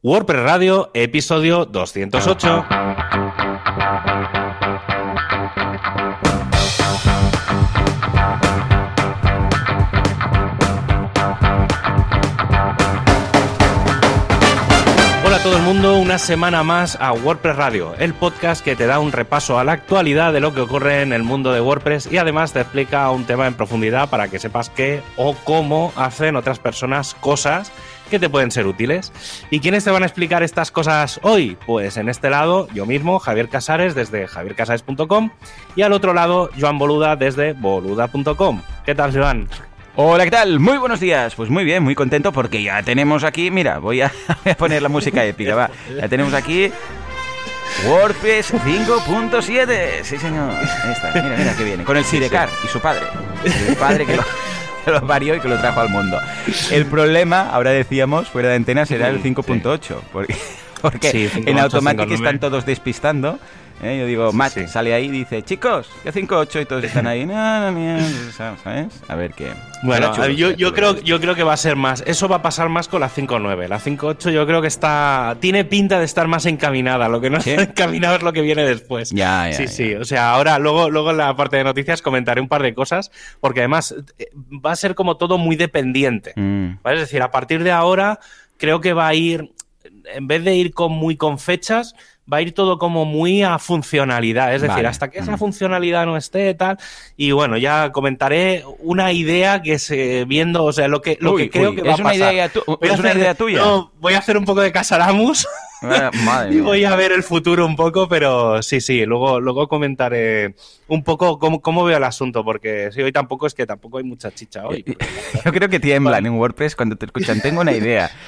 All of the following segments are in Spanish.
WordPress Radio, episodio 208. el mundo, una semana más a WordPress Radio, el podcast que te da un repaso a la actualidad de lo que ocurre en el mundo de WordPress y además te explica un tema en profundidad para que sepas qué o cómo hacen otras personas cosas que te pueden ser útiles. ¿Y quiénes te van a explicar estas cosas hoy? Pues en este lado, yo mismo, Javier Casares, desde javiercasares.com, y al otro lado, Joan Boluda, desde boluda.com. ¿Qué tal, Joan? Hola, ¿qué tal? Muy buenos días. Pues muy bien, muy contento porque ya tenemos aquí, mira, voy a, voy a poner la música épica, va. Ya tenemos aquí WordPress 5.7. Sí, señor. Ahí está. Mira, mira que viene. Con el Sidecar y su padre. El padre que lo, lo parió y que lo trajo al mundo. El problema, ahora decíamos, fuera de antena, será el 5.8. Porque, porque Sí, en 5.8, Automatic 5.9. están todos despistando. ¿Eh? Yo digo, Matt Sí. sale ahí y dice, chicos, que 5.8 y todos están ahí. No, no, no, ¿sabes? A ver qué. Bueno, chulo, yo, yo creo, yo creo que va a ser más. Eso va a pasar más con la 5.9. La 5.8 yo creo que está. Tiene pinta de estar más encaminada. Lo que no ¿Sí? está encaminado es lo que viene después. Ya, ya, sí, ya. sí. O sea, ahora, luego, luego en la parte de noticias comentaré un par de cosas. Porque además eh, va a ser como todo muy dependiente. Mm. ¿vale? Es decir, a partir de ahora, creo que va a ir. En vez de ir con muy con fechas, va a ir todo como muy a funcionalidad. Es decir, hasta que esa Mm. funcionalidad no esté, tal. Y bueno, ya comentaré una idea que se viendo, o sea, lo que, lo Uy, que creo uy, que va es a una pasar. idea es una idea tuya. No, voy a hacer un poco de Casaramus Madre y voy a ver el futuro un poco, pero sí, sí, luego, luego comentaré un poco cómo, cómo veo el asunto, porque sí, hoy tampoco es que tampoco hay mucha chicha hoy. Yo creo que tiemblan en WordPress cuando te escuchan. Tengo una idea.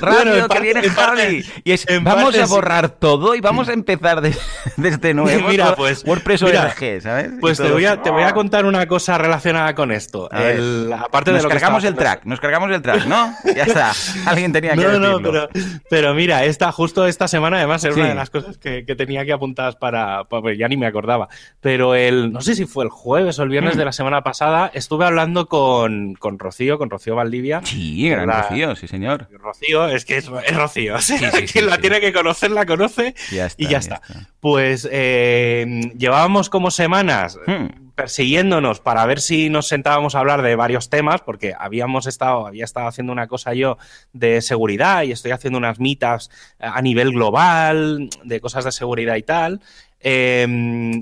Bueno, Rápido, en que viene Hardy. Y es, vamos a sí. borrar todo y vamos a empezar de- desde nuevo. Mira, pues, WordPress mira, ORG, ¿sabes? Pues te voy, a, te voy a contar una cosa relacionada con esto. El- aparte de Nos lo que cargamos estaba el track, nos cargamos el track, ¿no? Ya está. Alguien tenía que No, decirlo. no, pero, pero mira, esta, justo esta semana, además, Sí. una de las cosas que, que tenía que apuntadas para, para- pues ya ni me acordaba. Pero el, no sé si fue el jueves o el viernes Mm. de la semana pasada, estuve hablando con, con Rocío, con Rocío Valdivia. Sí, gran La- Rocío, sí, señor. Rocío, es que es, es Rocío. Sí, quien la tiene que conocer, la conoce. Ya está. Y ya está. Pues eh, llevábamos como semanas Hmm. Persiguiéndonos para ver si nos sentábamos a hablar de varios temas, porque habíamos estado, había estado haciendo una cosa yo de seguridad y estoy haciendo unas meetups a nivel global de cosas de seguridad y tal. Eh,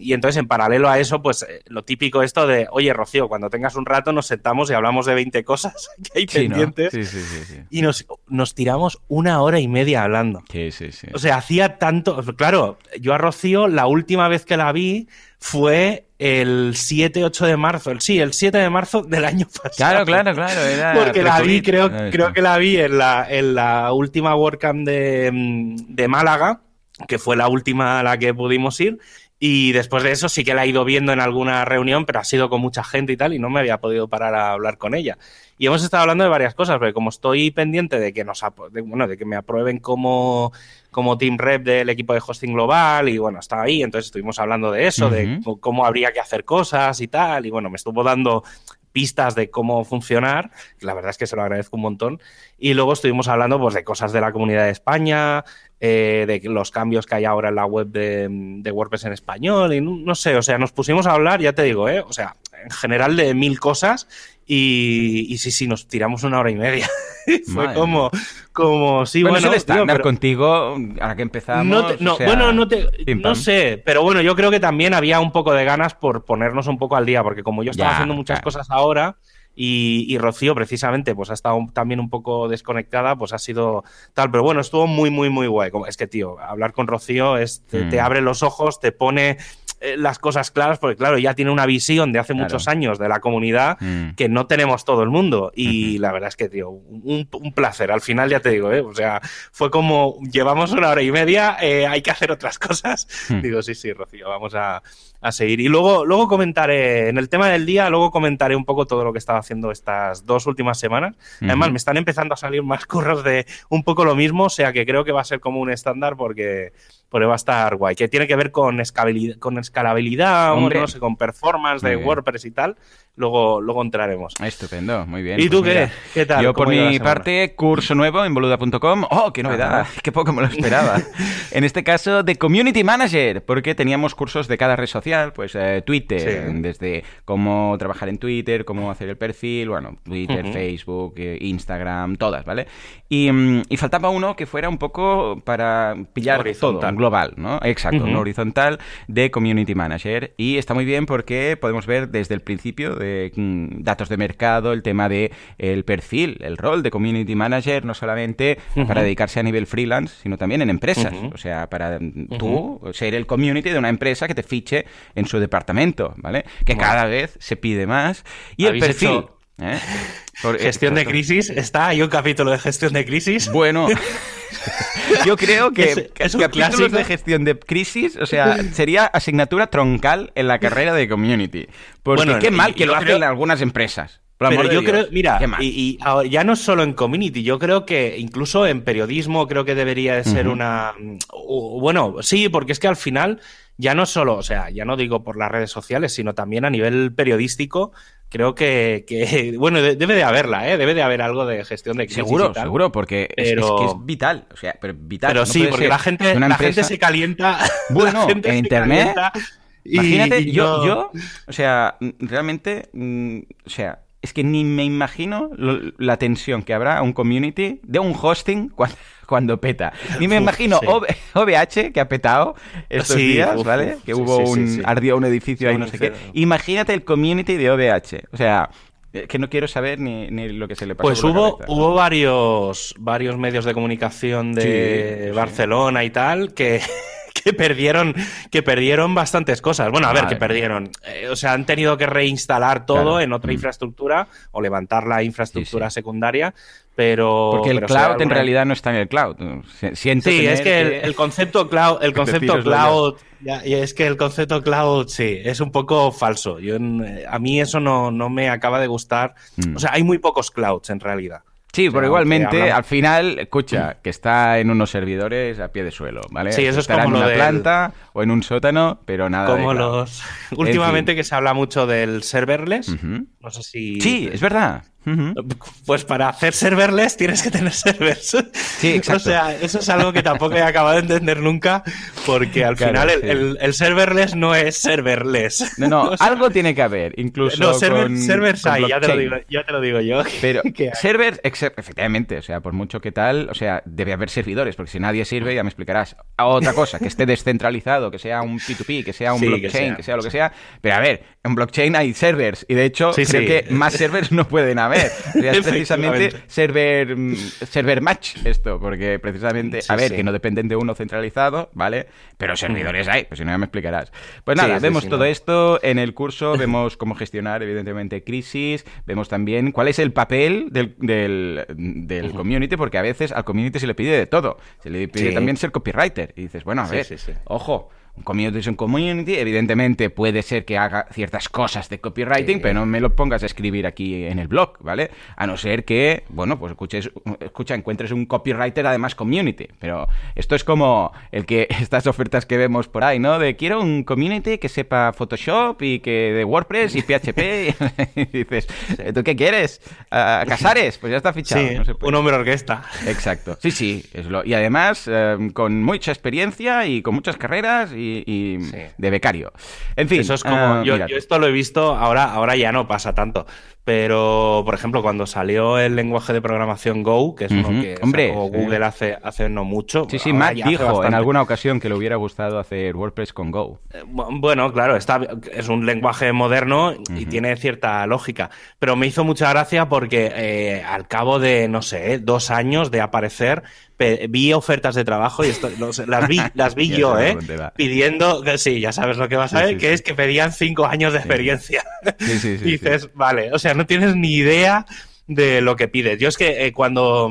y entonces, en paralelo a eso, pues eh, lo típico esto de, oye, Rocío, cuando tengas un rato nos sentamos y hablamos de 20 cosas que hay pendientes. Sí, sí. Y nos, nos tiramos una hora y media hablando. Sí, sí, sí. O sea, hacía tanto. Claro, yo a Rocío, la última vez que la vi fue el 7-8 de marzo. El, sí, el 7 de marzo del año pasado. Claro, claro, claro. Era Porque la vi, creo, Claro, creo que la vi en la, en la última WordCamp de, de Málaga, que fue la última a la que pudimos ir. Y después de eso sí que la he ido viendo en alguna reunión, pero ha sido con mucha gente y tal, y no me había podido parar a hablar con ella. Y hemos estado hablando de varias cosas, porque como estoy pendiente de que nos de, bueno, de que me aprueben como, como team rep del equipo de hosting global, y bueno, estaba ahí, entonces estuvimos hablando de eso, de cómo habría que hacer cosas y tal, y bueno, me estuvo dando pistas de cómo funcionar, la verdad es que se lo agradezco un montón, y luego estuvimos hablando pues de cosas de la comunidad de España, eh, de los cambios que hay ahora en la web de, de WordPress en español, y no, no sé, o sea, nos pusimos a hablar, ya te digo, ¿eh? o sea, en general de mil cosas, y, y sí, sí, nos tiramos una hora y media. Fue Madre como, como, sí, Bueno, bueno, es el tío, estándar pero- contigo, ahora que empezamos. no te- no, o sea, bueno, no, te, no sé, pero bueno, yo creo que también había un poco de ganas por ponernos un poco al día, porque como yo estaba Ya, haciendo muchas claro. cosas ahora y, y Rocío precisamente pues ha estado también un poco desconectada, pues ha sido tal, pero bueno, estuvo muy, muy, muy guay. Es que, tío, hablar con Rocío es, te, Mm. te abre los ojos, te pone eh, las cosas claras, porque claro, ya tiene una visión de hace Claro. muchos años de la comunidad Mm. que no tenemos todo el mundo. Y la verdad es que, tío, un, un placer. Al final ya te digo, ¿eh? O sea, fue como, llevamos una hora y media, eh, hay que hacer otras cosas. Hmm. Digo, sí, sí, Rocío, vamos a, a seguir. Y luego, luego comentaré, en el tema del día, luego comentaré un poco todo lo que estaba haciendo estas dos últimas semanas. Además, me están empezando a salir más curros de un poco lo mismo, o sea que creo que va a ser como un estándar porque porque va a estar guay. Que tiene que ver con escalabilidad, con, escalabilidad no sé, con performance de WordPress y tal. Luego, luego entraremos. Estupendo, muy bien. ¿Y tú pues qué? ¿Qué tal? Yo por mi parte, curso nuevo en boluda.com. ¡Oh, qué novedad! ¡Qué poco me lo esperaba! en este caso, de Community Manager, porque teníamos cursos de cada red social, pues eh, Twitter, desde cómo trabajar en Twitter, cómo hacer el perfil, bueno, Twitter, Facebook, eh, Instagram, todas, ¿vale? Mm, y, faltaba uno que fuera un poco para pillar todo, global, ¿no? Exacto, un horizontal de Community Manager. Y está muy bien porque podemos ver desde el principio de Mm, datos de mercado, el tema de el perfil, el rol de community manager, no solamente para dedicarse a nivel freelance, sino también en empresas. O sea, para tú ser el community de una empresa que te fiche en su departamento, ¿vale? Que cada vez se pide más. Y el perfil. ¿eh? Gestión de crisis, está, hay un capítulo de gestión de crisis. Bueno, yo creo que es, un capítulos de gestión de crisis, o sea, sería asignatura troncal en la carrera de community. Porque bueno, qué mal que lo hacen algunas empresas. Pero yo creo, mira, y, ya no solo en community, yo creo que incluso en periodismo creo que debería de ser una... Bueno, sí, porque es que al final ya no solo, o sea, ya no digo por las redes sociales, sino también a nivel periodístico, creo que, bueno, debe de haberla, ¿eh? Debe de haber algo de gestión de crisis Seguro, seguro, porque es, que es vital, o sea, pero vital. Pero sí, porque la gente, la gente se calienta. Bueno, en internet... Imagínate, yo, yo, o sea, realmente, mm, o sea, es que ni me imagino la tensión que habrá a un community de un hosting cuando, peta. Ni me imagino OVH que ha petado estos días, ¿vale? que hubo un ardió un edificio ahí, no sé qué. Imagínate el community de OVH. O sea, eh, que no quiero saber ni, lo que se le pasó. Pues hubo, hubo varios, varios medios de comunicación de Barcelona y tal que que perdieron, que perdieron bastantes cosas. Bueno, a ver, que perdieron. Eh, o sea, han tenido que reinstalar todo en otra mm. infraestructura o levantar la infraestructura secundaria, pero... Porque el cloud en realidad no está en el cloud. Siento sí, es que el, concepto cloud, el concepto cloud, y es que el concepto cloud, sí, es un poco falso. Yo, a mí eso no, no me acaba de gustar. Mm. O sea, hay muy pocos clouds en realidad. Sí, pero igualmente, al final, escucha, que está en unos servidores a pie de suelo, ¿vale? Sí, eso es como en una planta o en un sótano, pero nada Como los... Últimamente que se habla mucho del serverless, no sé si... Sí, es verdad. Pues para hacer serverless tienes que tener servers. Sí, exacto. O sea, eso es algo que tampoco he acabado de entender nunca, porque al final el, serverless no es serverless. No, no, algo tiene que haber, incluso. No, servers hay, ya te, lo digo, ya te lo digo yo. Pero servers, efectivamente, o sea, por mucho que tal, o sea, debe haber servidores, porque si nadie sirve, ya me explicarás. Otra cosa, que esté descentralizado, que sea un P2P, que sea un blockchain, que sea. lo que sea. Pero a ver, en blockchain hay servers, y de hecho, creo que más servers no pueden haber. Es precisamente server, mm, server match esto, porque precisamente, a ver, que no dependen de uno centralizado, ¿vale? Pero servidores hay, pues si no ya me explicarás. Pues nada, vemos todo esto en el curso, vemos cómo gestionar, evidentemente, crisis, vemos también cuál es el papel del, del, community, porque a veces al community se le pide de todo. Se le pide también ser copywriter. Y dices, bueno, a ver, ojo, community community, evidentemente puede ser que haga ciertas cosas de copywriting, pero no me lo pongas a escribir aquí en el blog, ¿vale? A no ser que, bueno, pues escuches, escucha, encuentres un copywriter además community, pero esto es como el que estas ofertas que vemos por ahí, ¿no? De quiero un community que sepa Photoshop y que de WordPress y PHP y dices, ¿tú qué quieres? ¿A ¿Casares? Pues ya está fichado. un hombre orquesta. Exacto. Sí, sí, es lo... y además eh, con mucha experiencia y con muchas carreras y y, de becario. En fin. Eso es como. Ah, yo, esto lo he visto, ahora, ahora ya no pasa tanto. Pero, por ejemplo, cuando salió el lenguaje de programación Go, que es uno que Hombre, Google hace, hace no mucho. Sí, sí, Matt dijo en alguna ocasión que le hubiera gustado hacer WordPress con Go. Eh, bueno, claro, está, es un lenguaje moderno y tiene cierta lógica. Pero me hizo mucha gracia porque eh, al cabo de, no sé, dos años de aparecer, vi ofertas de trabajo y esto, las vi, las vi yo, ¿eh? Pidiendo, sí, ya sabes lo que vas a ver, que es que pedían cinco años de experiencia. y dices, vale, o sea, no tienes ni idea de lo que pides. Yo es que eh, cuando,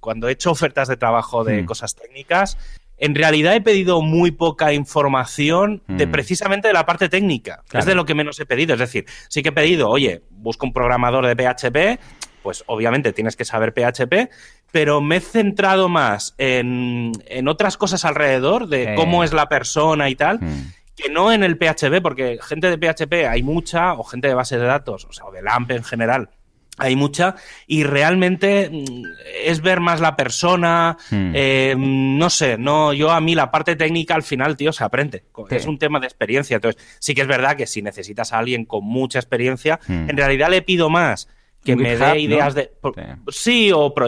cuando he hecho ofertas de trabajo de hmm. cosas técnicas, en realidad he pedido muy poca información de hmm. precisamente de la parte técnica. Es de lo que menos he pedido. Es decir, sí que he pedido, oye, busco un programador de PHP, pues obviamente tienes que saber PHP, pero me he centrado más en, en otras cosas alrededor de cómo es la persona y tal, Mm. que no en el PHP, porque gente de PHP hay mucha, o gente de base de datos, o sea, o de LAMP en general. Hay mucha y realmente mm, es ver más la persona, Hmm. eh, no sé, no, yo a mí la parte técnica al final, tío, se aprende. Sí. Es un tema de experiencia. Entonces, sí que es verdad que si necesitas a alguien con mucha experiencia, Hmm. en realidad le pido más que me GitHub, dé ideas ¿no? de. por- Sí. sí, o pro-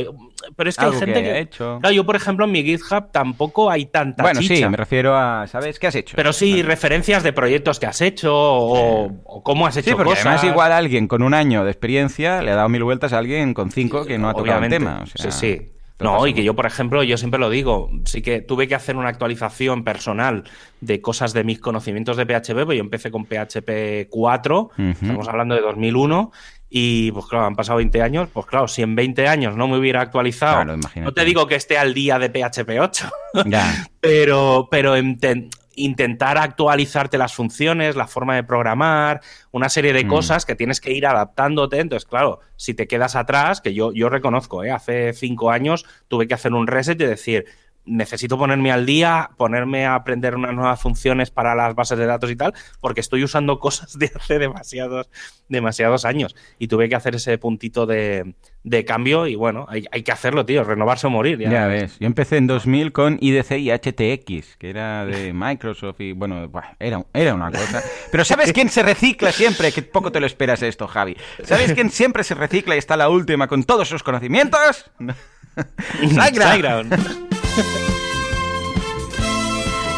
pero es que Algo hay gente que que. he hecho. Claro, yo, por ejemplo, en mi GitHub tampoco hay tanta Bueno, sí, me refiero a, ¿sabes qué has hecho? Pero sí, referencias de proyectos que has hecho o, o cómo has hecho Sí, porque cosas. además igual alguien con un año de experiencia le ha dado mil vueltas a alguien con cinco que no ha tocado el Obviamente. tema. o sea, sí, sí. No, y que yo, por ejemplo, yo siempre lo digo, sí que tuve que hacer una actualización personal de cosas de mis conocimientos de PHP, pues yo empecé con PHP 4, Ujú. estamos hablando de 2001, y pues claro, han pasado 20 años, pues claro, si en 20 años no me hubiera actualizado, Claro, no te digo que esté al día de PHP 8, Ya. pero, pero inten- intentar actualizarte las funciones, la forma de programar, una serie de Mm. cosas que tienes que ir adaptándote. Entonces, claro, si te quedas atrás, que yo, yo reconozco, ¿eh? hace cinco años tuve que hacer un reset y decir, necesito ponerme al día, ponerme a aprender unas nuevas funciones para las bases de datos y tal, porque estoy usando cosas de hace demasiados, demasiados años. Y tuve que hacer ese puntito de, de cambio y bueno, hay, hay que hacerlo, tío, renovarse o morir. Ya ves, yo empecé en 2000 con IDC y HTX, que era de Microsoft y bueno, era, era una cosa. Pero ¿sabes quién se recicla siempre? Que poco te lo esperas esto, Javi. ¿Sabes quién siempre se recicla y está la última con todos sus conocimientos? SiteGround.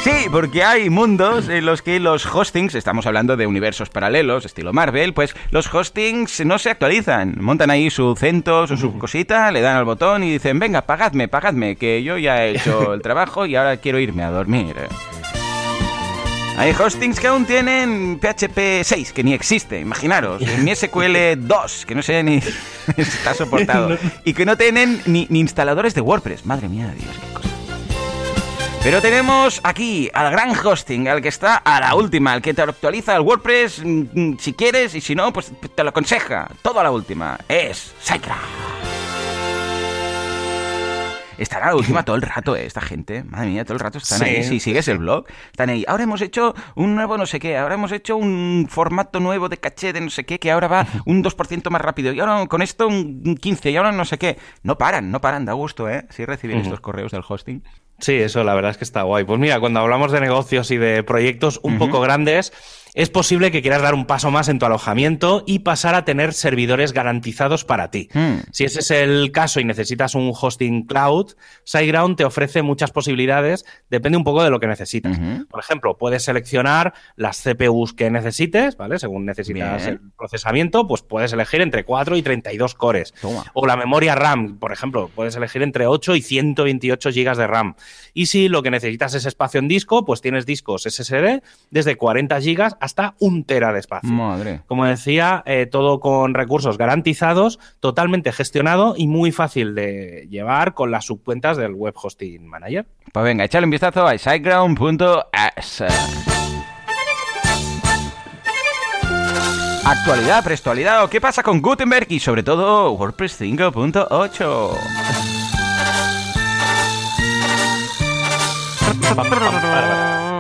Sí, porque hay mundos en los que los hostings, estamos hablando de universos paralelos, estilo Marvel, pues los hostings no se actualizan. Montan ahí su CentOS o su cosita, le dan al botón y dicen, venga, pagadme, pagadme, que yo ya he hecho el trabajo y ahora quiero irme a dormir. Hay hostings que aún tienen PHP 6, que ni existe, imaginaros, ni SQL 2, que no sé ni está soportado, y que no tienen ni, ni instaladores de WordPress. Madre mía, Dios, qué cosa. Pero tenemos aquí al gran hosting, al que está a la última, al que te actualiza el WordPress mm, mm, si quieres y si no, pues te lo aconseja. Todo a la última. Es SiteGround. Estará a la última todo el rato, eh, esta gente. Madre mía, todo el rato están Sí. ahí. Si sigues el blog, están ahí. Ahora hemos hecho un nuevo no sé qué. Ahora hemos hecho un formato nuevo de caché de no sé qué que ahora va un 2% más rápido. Y ahora con esto un 15 y ahora no sé qué. No paran, no paran. Da gusto, ¿eh? Sí recibir estos correos del hosting. Sí, eso la verdad es que está guay. Pues mira, cuando hablamos de negocios y de proyectos un poco grandes, es posible que quieras dar un paso más en tu alojamiento y pasar a tener servidores garantizados para ti. Hmm. Si ese es el caso y necesitas un hosting cloud, SiteGround te ofrece muchas posibilidades, depende un poco de lo que necesitas. Por ejemplo, puedes seleccionar las CPUs que necesites, ¿vale? Según necesitas Bien. el procesamiento, pues puedes elegir entre 4 y 32 cores. Toma. O la memoria RAM, por ejemplo, puedes elegir entre 8 y 128 GB de RAM. Y si lo que necesitas es espacio en disco, pues tienes discos SSD desde 40 GB hasta un tera de espacio. Madre. Como decía, eh, todo con recursos garantizados, totalmente gestionado y muy fácil de llevar con las subcuentas del Web Hosting Manager. Pues venga, échale un vistazo a siteground.es. Actualidad, prestualidad qué pasa con Gutenberg y sobre todo WordPress 5.8.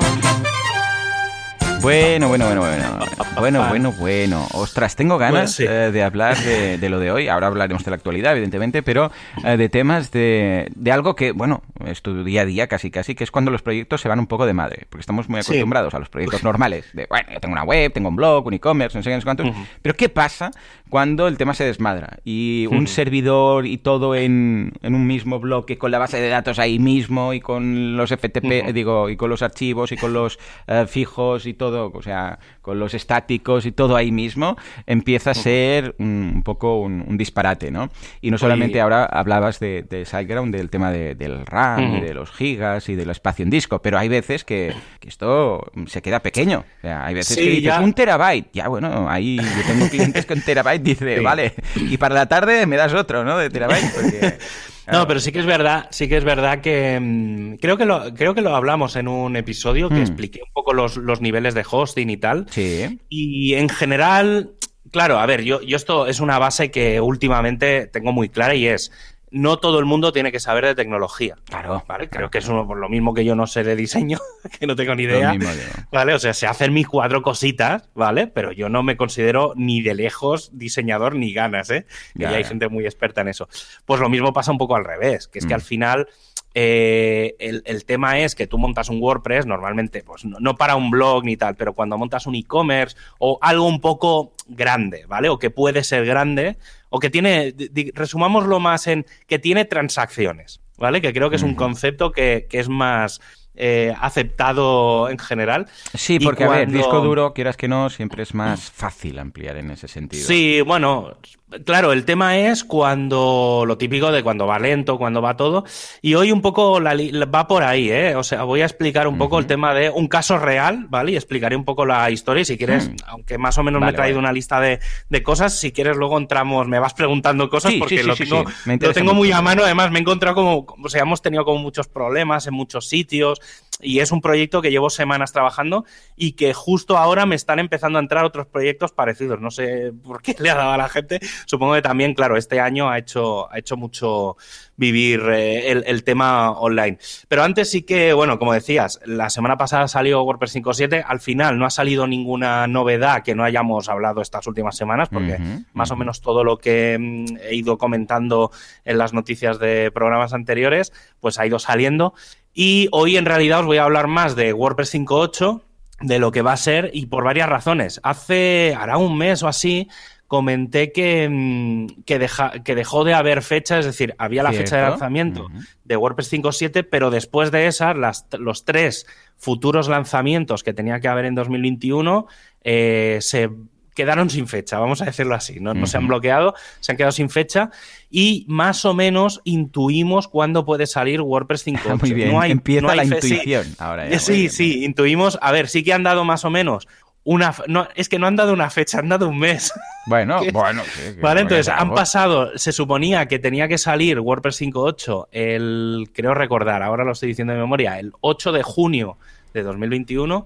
Bueno, bueno, bueno, bueno. Bueno, bueno, bueno. Ostras, tengo ganas Pues sí. eh, de hablar de, de lo de hoy. Ahora hablaremos de la actualidad, evidentemente, pero eh, de temas de, de algo que, bueno, es tu día a día casi casi, que es cuando los proyectos se van un poco de madre. Porque estamos muy Sí. acostumbrados a los proyectos normales. De, bueno, yo tengo una web, tengo un blog, un e-commerce, no sé qué, no sé cuántos. Pero ¿qué pasa cuando el tema se desmadra? Y un servidor y todo en, en un mismo bloque, con la base de datos ahí mismo y con los FTP, digo, y con los archivos y con los eh, fijos y todo, o sea, con los estáticos y todo ahí mismo, empieza a ser un, un poco un, un disparate, ¿no? Y no solamente Oye. ahora hablabas de, de SiteGround, del tema de- del RAM y de los gigas y del espacio en disco, pero hay veces que, que esto se queda pequeño. O sea, hay veces Sí, que dices, ya. un terabyte. Ya, bueno, ahí yo tengo clientes que un terabyte dice, Sí. vale, y para la tarde me das otro, ¿no? De terabyte, porque... No, pero sí que es verdad, sí que es verdad que mm, creo que lo, creo que lo hablamos en un episodio que Hmm. expliqué un poco los, los niveles de hosting y tal. Sí. Y en general, claro, a ver, yo, yo esto es una base que últimamente tengo muy clara y es no todo el mundo tiene que saber de tecnología. Claro. ¿vale? Creo que es uno, por lo mismo que yo no sé de diseño, que no tengo ni idea. Lo mismo. ¿Vale? O sea, sé hacer mis cuatro cositas, ¿vale? Pero yo no me considero ni de lejos diseñador ni ganas, ¿eh? Que Ya, ya hay ya. gente muy experta en eso. Pues lo mismo pasa un poco al revés, que es que Mm. al final eh, el, el tema es que tú montas un WordPress normalmente, pues no, no para un blog ni tal, pero cuando montas un e-commerce o algo un poco grande, ¿vale? O que puede ser grande, o que tiene, resumámoslo más en que tiene transacciones, ¿vale? Que creo que es un concepto que, que es más eh, aceptado en general. Sí, porque a ver, cuando- disco duro, quieras que no, siempre es más fácil ampliar en ese sentido. Sí, bueno, claro, el tema es cuando lo típico de cuando va lento, cuando va todo. Y hoy un poco la li- va por ahí, ¿eh? O sea, voy a explicar un poco el tema de un caso real, ¿vale? Y explicaré un poco la historia. Y si quieres, Hmm. aunque más o menos me he traído vale. una lista de, de cosas, si quieres luego entramos, me vas preguntando cosas Sí, porque sí, sí, lo tengo, lo tengo muy a mano. Además, me he encontrado como, o sea, hemos tenido como muchos problemas en muchos sitios. Y es un proyecto que llevo semanas trabajando y que justo ahora me están empezando a entrar otros proyectos parecidos. No sé por qué le ha dado a la gente. Supongo que también, claro, este año ha hecho, ha hecho mucho vivir eh, el, el tema online. Pero antes sí que, bueno, como decías, la semana pasada salió WordPress 5.7. Al final no ha salido ninguna novedad que no hayamos hablado estas últimas semanas, porque más o menos todo lo que mm, he ido comentando en las noticias de programas anteriores, pues ha ido saliendo. Y hoy en realidad os voy a hablar más de WordPress 5.8, de lo que va a ser y por varias razones. Hace, hará un mes o así, comenté que, mm, que, deja- que dejó de haber fecha, es decir, había la fecha de lanzamiento Ujú. de WordPress 5.7, pero después de esas, las- los tres futuros lanzamientos que tenía que haber en 2021 eh, se quedaron sin fecha, vamos a decirlo así, ¿no? No se han bloqueado, se han quedado sin fecha y más o menos intuimos cuándo puede salir WordPress 5.8. Muy bien, No hay- empieza no hay la fe- sí, intuición ahora. ya, Sí, bien, sí, bien. intuimos, a ver, sí que han dado más o menos una... No, es que no han dado una fecha, han dado un mes. Bueno, bueno. sí, Vale, entonces han algo. pasado, se suponía que tenía que salir WordPress 5.8 el, creo recordar, ahora lo estoy diciendo de memoria, el 8 de junio de 2021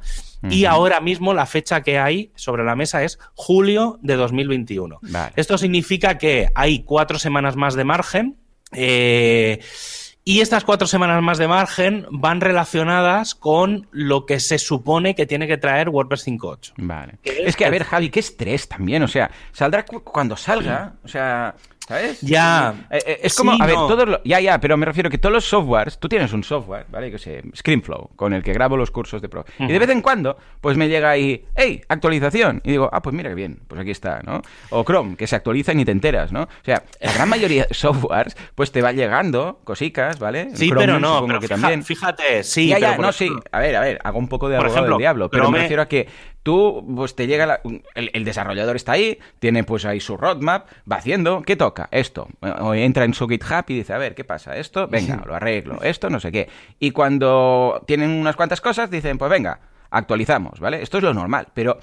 y Ujú. ahora mismo la fecha que hay sobre la mesa es julio de 2021. Vale. Esto significa que hay cuatro semanas más de margen. eh, y estas cuatro semanas más de margen van relacionadas con lo que se supone que tiene que traer WordPress 5.8. Vale. Es que, a ver, Javi, qué estrés también. O sea, saldrá cu- cuando salga. O sea, ¿sabes? Ya. Eh, eh, es como, Sí, a ver, no. todos los- Ya, ya, pero me refiero que todos los softwares. Tú tienes un software, ¿vale? Que sé, Screenflow, con el que grabo los cursos de pro. Y de vez en cuando, pues me llega ahí, ¡hey! Actualización. Y digo, ah, pues mira qué bien, pues aquí está, ¿no? O Chrome, que se actualiza y ni te enteras, ¿no? O sea, la gran mayoría de softwares, pues te va llegando cosicas, ¿vale? Sí, pero no, pero que fija- también. fíjate, sí, ya, pero ya, por no, sí. A ver, a ver, hago un poco de abogado ejemplo, del diablo, pero me refiero a que tú, pues te llega la- el, el desarrollador está ahí, tiene pues ahí su roadmap, va haciendo, ¿qué toca? Esto. O entra en su GitHub y dice, a ver, ¿qué pasa? Esto, venga, lo arreglo, esto, no sé qué. Y cuando tienen unas cuantas cosas, dicen, pues venga, actualizamos, ¿vale? Esto es lo normal, pero...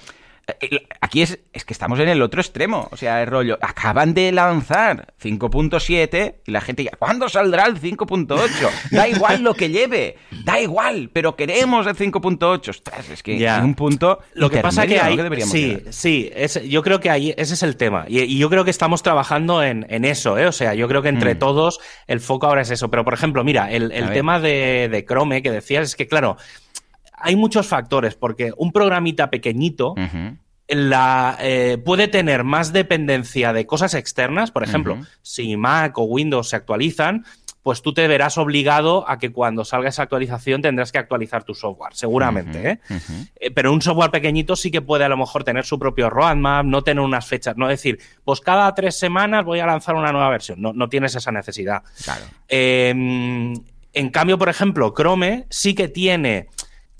eh, Aquí es, es que estamos en el otro extremo. O sea, el rollo. Acaban de lanzar 5.7 y la gente ya. ¿Cuándo saldrá el 5.8? Da igual lo que lleve. Da igual, pero queremos el 5.8. Ostras, es que Ya. hay un punto. Lo que pasa que hay, deberíamos sí, sí, es- yo creo que ahí ese es el tema y, y yo creo que estamos trabajando en, en eso, ¿eh? o sea, yo creo que entre Mm. todos el foco ahora es eso, pero por ejemplo, mira, el, el tema de, de Chrome que decías es que claro, hay muchos factores porque un programita pequeñito la, eh, puede tener más dependencia de cosas externas, por ejemplo, si Mac o Windows se actualizan, pues tú te verás obligado a que cuando salga esa actualización tendrás que actualizar tu software, seguramente, ¿eh? Eh, Pero un software pequeñito sí que puede a lo mejor tener su propio roadmap, no tener unas fechas, no decir, pues cada tres semanas voy a lanzar una nueva versión. No, no tienes esa necesidad. Claro. Eh, en cambio, por ejemplo, Chrome sí que tiene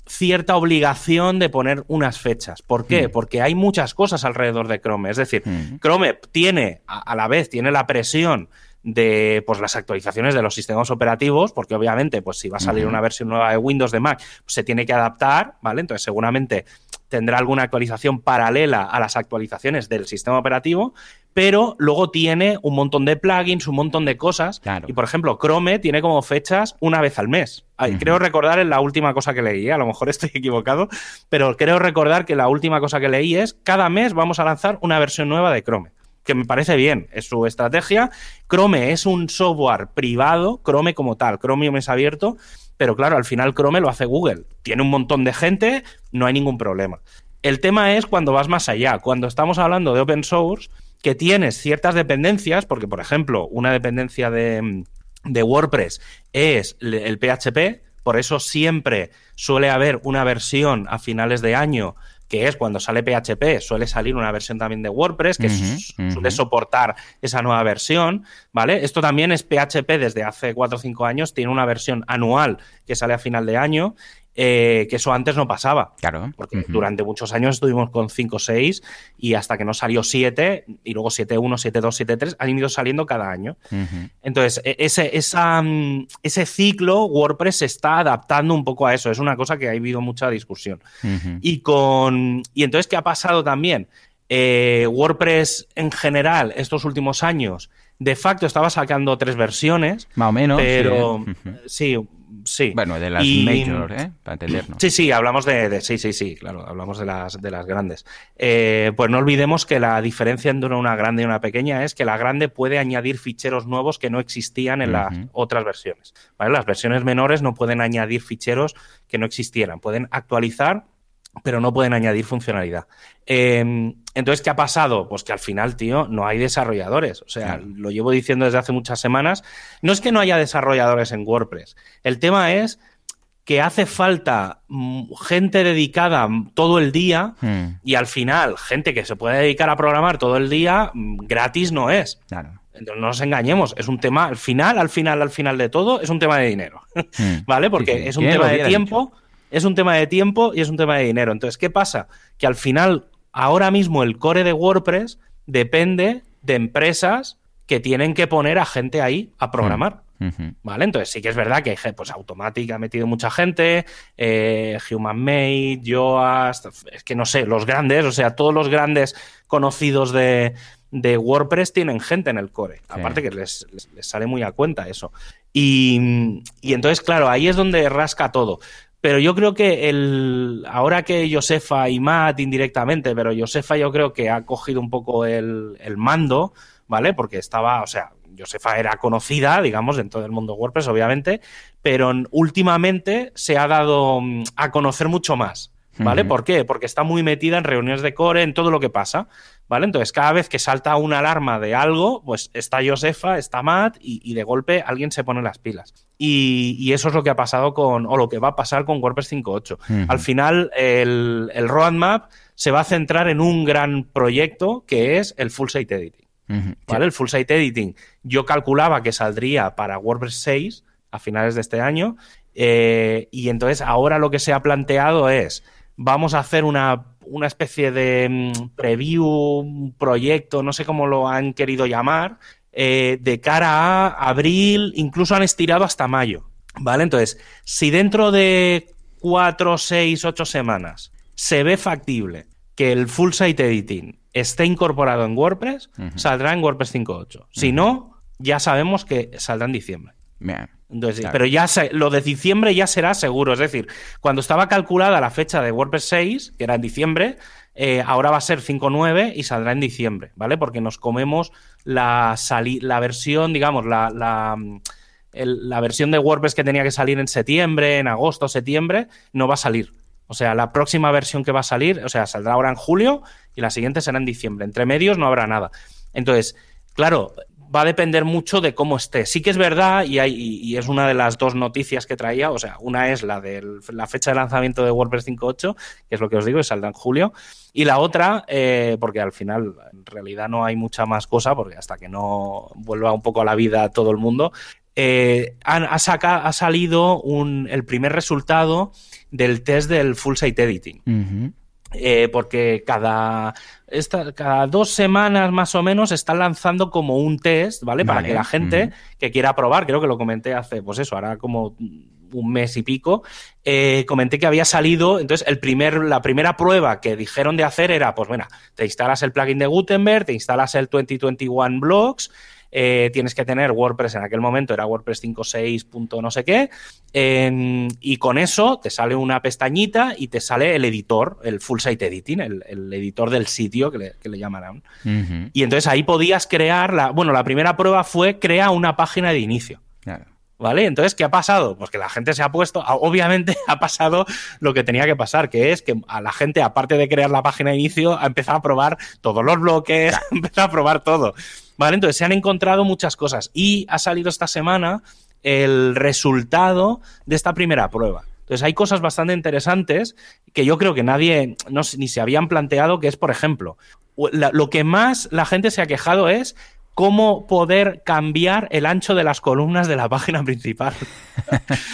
cierta obligación de poner unas fechas. ¿Por qué? Mm. Porque hay muchas cosas alrededor de Chrome. Es decir, Mm. Chrome tiene, a, a la vez, tiene la presión de pues, las actualizaciones de los sistemas operativos, porque obviamente, pues si va a salir una versión nueva de Windows de Mac, pues, se tiene que adaptar, ¿vale? Entonces, seguramente tendrá alguna actualización paralela a las actualizaciones del sistema operativo, pero luego tiene un montón de plugins, un montón de cosas. Claro. Y por ejemplo, Chrome tiene como fechas una vez al mes. Ay. Creo recordar en la última cosa que leí, ¿eh? a lo mejor estoy equivocado, pero creo recordar que la última cosa que leí es cada mes vamos a lanzar una versión nueva de Chrome. que me parece bien, es su estrategia. Chrome es un software privado, Chrome como tal, Chromium es abierto, pero claro, al final Chrome lo hace Google. Tiene un montón de gente, no hay ningún problema. El tema es cuando vas más allá, cuando estamos hablando de open source, que tienes ciertas dependencias, porque por ejemplo, una dependencia de, de WordPress es el PHP, por eso siempre suele haber una versión a finales de año que es cuando sale PHP, suele salir una versión también de WordPress que suele soportar esa nueva versión, ¿vale? Esto también es PHP desde hace 4 o 5 años, tiene una versión anual que sale a final de año eh, que eso antes no pasaba. Claro. Porque durante muchos años estuvimos con 5 6 y hasta que no salió 7 y luego 7 1, 7 2, 7 3 han ido saliendo cada año. Entonces, e, ese, esa, mm, ese ciclo WordPress se está adaptando un poco a eso. Es una cosa que ha habido mucha discusión. Y con. Y entonces, ¿qué ha pasado también? Eh, WordPress en general, estos últimos años, de facto estaba sacando tres versiones. Más o menos. Pero sí, sí. Bueno, de las major, ¿eh? Para entendernos. Sí, sí, hablamos de, Sí, sí, sí, claro, hablamos de las, de las grandes. Eh, pues no olvidemos que la diferencia entre una grande y una pequeña es que la grande puede añadir ficheros nuevos que no existían en las otras versiones. Las versiones menores no pueden añadir ficheros que no existieran. Pueden actualizar pero no pueden añadir funcionalidad. Em, entonces, ¿qué ha pasado? Pues que al final, tío, no hay desarrolladores. O sea, lo llevo diciendo desde hace muchas semanas. No es que no haya desarrolladores en WordPress. El tema es que hace falta mm, gente dedicada todo el día hmm. y al final, gente que se puede dedicar a programar todo el día, mm, gratis no es. Claro. Entonces, no nos engañemos, es un tema, al final, al final, al final de todo, es un tema de dinero. Hmm. ¿Vale? Porque es un tema de tiempo es un tema de tiempo y es un tema de dinero. Entonces, ¿qué pasa? Que al final, ahora mismo el core de WordPress depende de empresas que tienen que poner a gente ahí a programar. Mm, ¿Vale? Entonces sí que es verdad que pues Automatic ha metido mucha gente, eh, Human Made, Yoast, es que no sé, los grandes, o sea, todos los grandes conocidos de, WordPress tienen gente en el core. Aparte que les, sale muy a cuenta eso. Y, y, entonces, claro, ahí es donde rasca todo. Pero yo creo que el, ahora que Josefa y Matt indirectamente, pero Josefa yo creo que ha cogido un poco el, mando, ¿vale? Porque estaba, o sea, Josefa era conocida, digamos, en todo el mundo WordPress, obviamente, pero últimamente se ha dado mm, a conocer mucho más, ¿vale? ¿Por qué? Porque está muy metida en reuniones de core, en todo lo que pasa. ¿Vale? Entonces, cada vez que salta una alarma de algo, pues está Josefa, está Matt y, de golpe alguien se pone las pilas. Y, eso es lo que ha pasado con, o lo que va a pasar con WordPress 5.8. Al final, el, roadmap se va a centrar en un gran proyecto que es el Full Site Editing. ¿Vale? El Full Site Editing. Yo calculaba que saldría para WordPress 6 a finales de este año. Eh, y entonces ahora lo que se ha planteado es, vamos a hacer una una especie de mm, preview, un proyecto, no sé cómo lo han querido llamar, eh, de cara a abril, incluso han estirado hasta mayo. ¿Vale? Entonces, si dentro de cuatro, seis, ocho semanas se ve factible que el full site editing esté incorporado en WordPress, saldrá en WordPress 5.8. Si no, ya sabemos que saldrá en diciembre. Pero ya lo de diciembre ya será seguro. Es decir, cuando estaba calculada la fecha de WordPress 6, que era en diciembre, eh, ahora va a ser 5.9 y saldrá en diciembre, ¿vale? Porque nos comemos la, la versión, digamos, la, la, la versión de WordPress que tenía que salir en septiembre, en agosto, septiembre, no va a salir. O sea, la próxima versión que va a salir, o sea, saldrá ahora en julio y la siguiente será en diciembre. Entre medios no habrá nada. Entonces, claro, va a depender mucho de cómo esté. Sí que es verdad, y, es una de las dos noticias que traía, o sea, una es la de la fecha de lanzamiento de WordPress 5.8, que es lo que os digo, que saldrá en julio, y la otra, eh, porque al final en realidad no hay mucha más cosa, porque hasta que no vuelva un poco a la vida todo el mundo, eh, ha, ha, salido el primer resultado del test del Full Site Editing. Eh, porque cada, cada dos semanas más o menos están lanzando como un test, ¿vale? Para que la gente que quiera probar, creo que lo comenté hace, pues eso, ahora como un mes y pico, eh, comenté que había salido, entonces el primer, la primera prueba que dijeron de hacer era, pues bueno, te instalas el plugin de Gutenberg, te instalas el 2021 Blocks, eh, tienes que tener WordPress en aquel momento, era WordPress 5.6. no sé qué, y con eso te sale una pestañita y te sale el editor, el full site editing, el, editor del sitio que le, que llamarán. Y entonces ahí podías crear, la, bueno, la primera prueba fue crea una página de inicio. ¿Vale? Entonces, ¿qué ha pasado? Pues que la gente se ha puesto, obviamente ha pasado lo que tenía que pasar, que es que a la gente, aparte de crear la página de inicio, ha empezado a probar todos los bloques, ha empezado a probar todo. ¿Vale? Entonces se han encontrado muchas cosas y ha salido esta semana el resultado de esta primera prueba. Entonces hay cosas bastante interesantes que yo creo que nadie no, ni se habían planteado, que es, por ejemplo, lo que más la gente se ha quejado es cómo poder cambiar el ancho de las columnas de la página principal.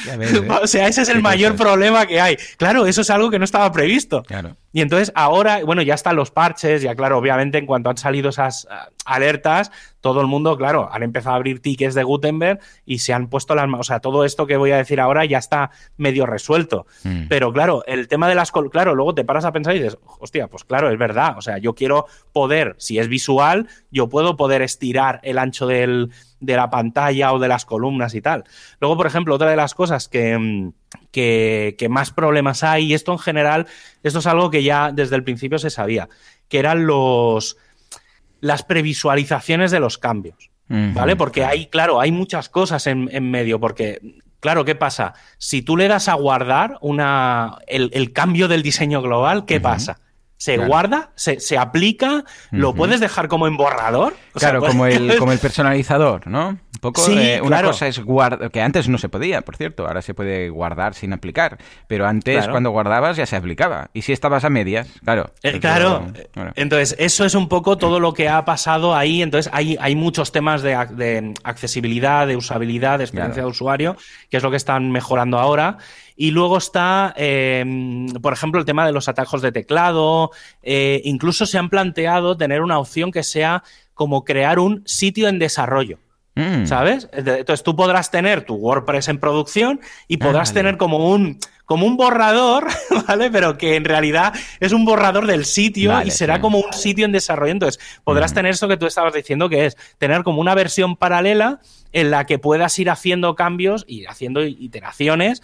¿eh? o sea, ese es el mayor problema que hay. Claro, eso es algo que no estaba previsto. Claro. Y entonces ahora, bueno, ya están los parches, ya claro, obviamente en cuanto han salido esas ah, alertas, todo el mundo, claro, han empezado a abrir tickets de Gutenberg y se han puesto las O sea, todo esto que voy a decir ahora ya está medio resuelto. Mm. Pero claro, el tema de las. Claro, luego te paras a pensar y dices, hostia, pues claro, es verdad. O sea, yo quiero poder, si es visual, yo puedo poder estirar el ancho del, de la pantalla o de las columnas y tal. Luego, por ejemplo, otra de las cosas que que, más problemas hay, y esto en general, esto es algo que ya desde el principio se sabía, que eran los las previsualizaciones de los cambios. ¿Vale? Porque hay, claro, hay muchas cosas en, medio, porque Claro, ¿qué pasa? Si tú le das a guardar una, el, cambio del diseño global, ¿qué pasa? Se guarda, se, se aplica, lo puedes dejar como en borrador. claro, como, el, como el personalizador, ¿no? Un poco, eh, una cosa es guardar, que antes no se podía, por cierto, ahora se puede guardar sin aplicar, pero antes cuando guardabas ya se aplicaba. Y si estabas a medias, claro. Eh, claro, entonces eso es un poco todo lo que ha pasado ahí, entonces hay, hay muchos temas de, de accesibilidad, de usabilidad, de experiencia de usuario, que es lo que están mejorando ahora. Y luego está, em, por ejemplo, el tema de los atajos de teclado. Eh, incluso se han planteado tener una opción que sea como crear un sitio en desarrollo. Mm. ¿Sabes? Entonces tú podrás tener tu WordPress en producción y podrás tener como un, como un borrador, ¿vale? Pero que en realidad es un borrador del sitio y será como un sitio en desarrollo. Entonces podrás mm. tener eso que tú estabas diciendo, que es tener como una versión paralela en la que puedas ir haciendo cambios y haciendo iteraciones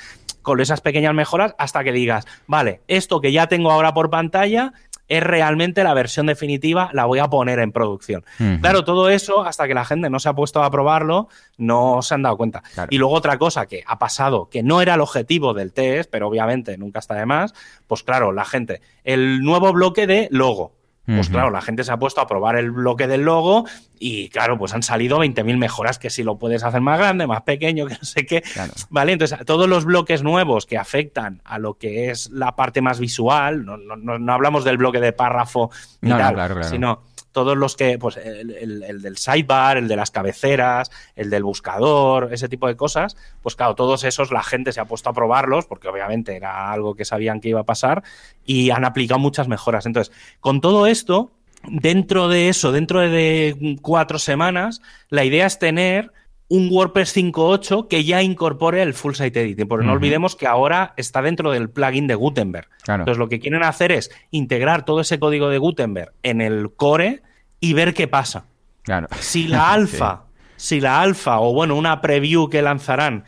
con esas pequeñas mejoras hasta que digas, vale, esto que ya tengo ahora por pantalla es realmente la versión definitiva, la voy a poner en producción. Claro, todo eso, hasta que la gente no se ha puesto a probarlo, no se han dado cuenta. Y luego otra cosa que ha pasado, que no era el objetivo del test, pero obviamente nunca está de más, pues claro, la gente, el nuevo bloque de logo. Pues claro, la gente se ha puesto a probar el bloque del logo y claro, pues han salido 20.000 mejoras que si lo puedes hacer más grande, más pequeño, que no sé qué. Vale, entonces todos los bloques nuevos que afectan a lo que es la parte más visual, no, no, no hablamos del bloque de párrafo y tal, sino todos los que, pues el, del sidebar, el de las cabeceras, el del buscador, ese tipo de cosas, pues claro, todos esos la gente se ha puesto a probarlos porque obviamente era algo que sabían que iba a pasar y han aplicado muchas mejoras. Entonces, con todo esto, dentro de eso, dentro de cuatro semanas, la idea es tener un WordPress 5.8 que ya incorpore el full site editing, porque no olvidemos que ahora está dentro del plugin de Gutenberg. Entonces lo que quieren hacer es integrar todo ese código de Gutenberg en el core y ver qué pasa. Claro. Si la alfa, si la alfa o bueno, una preview que lanzarán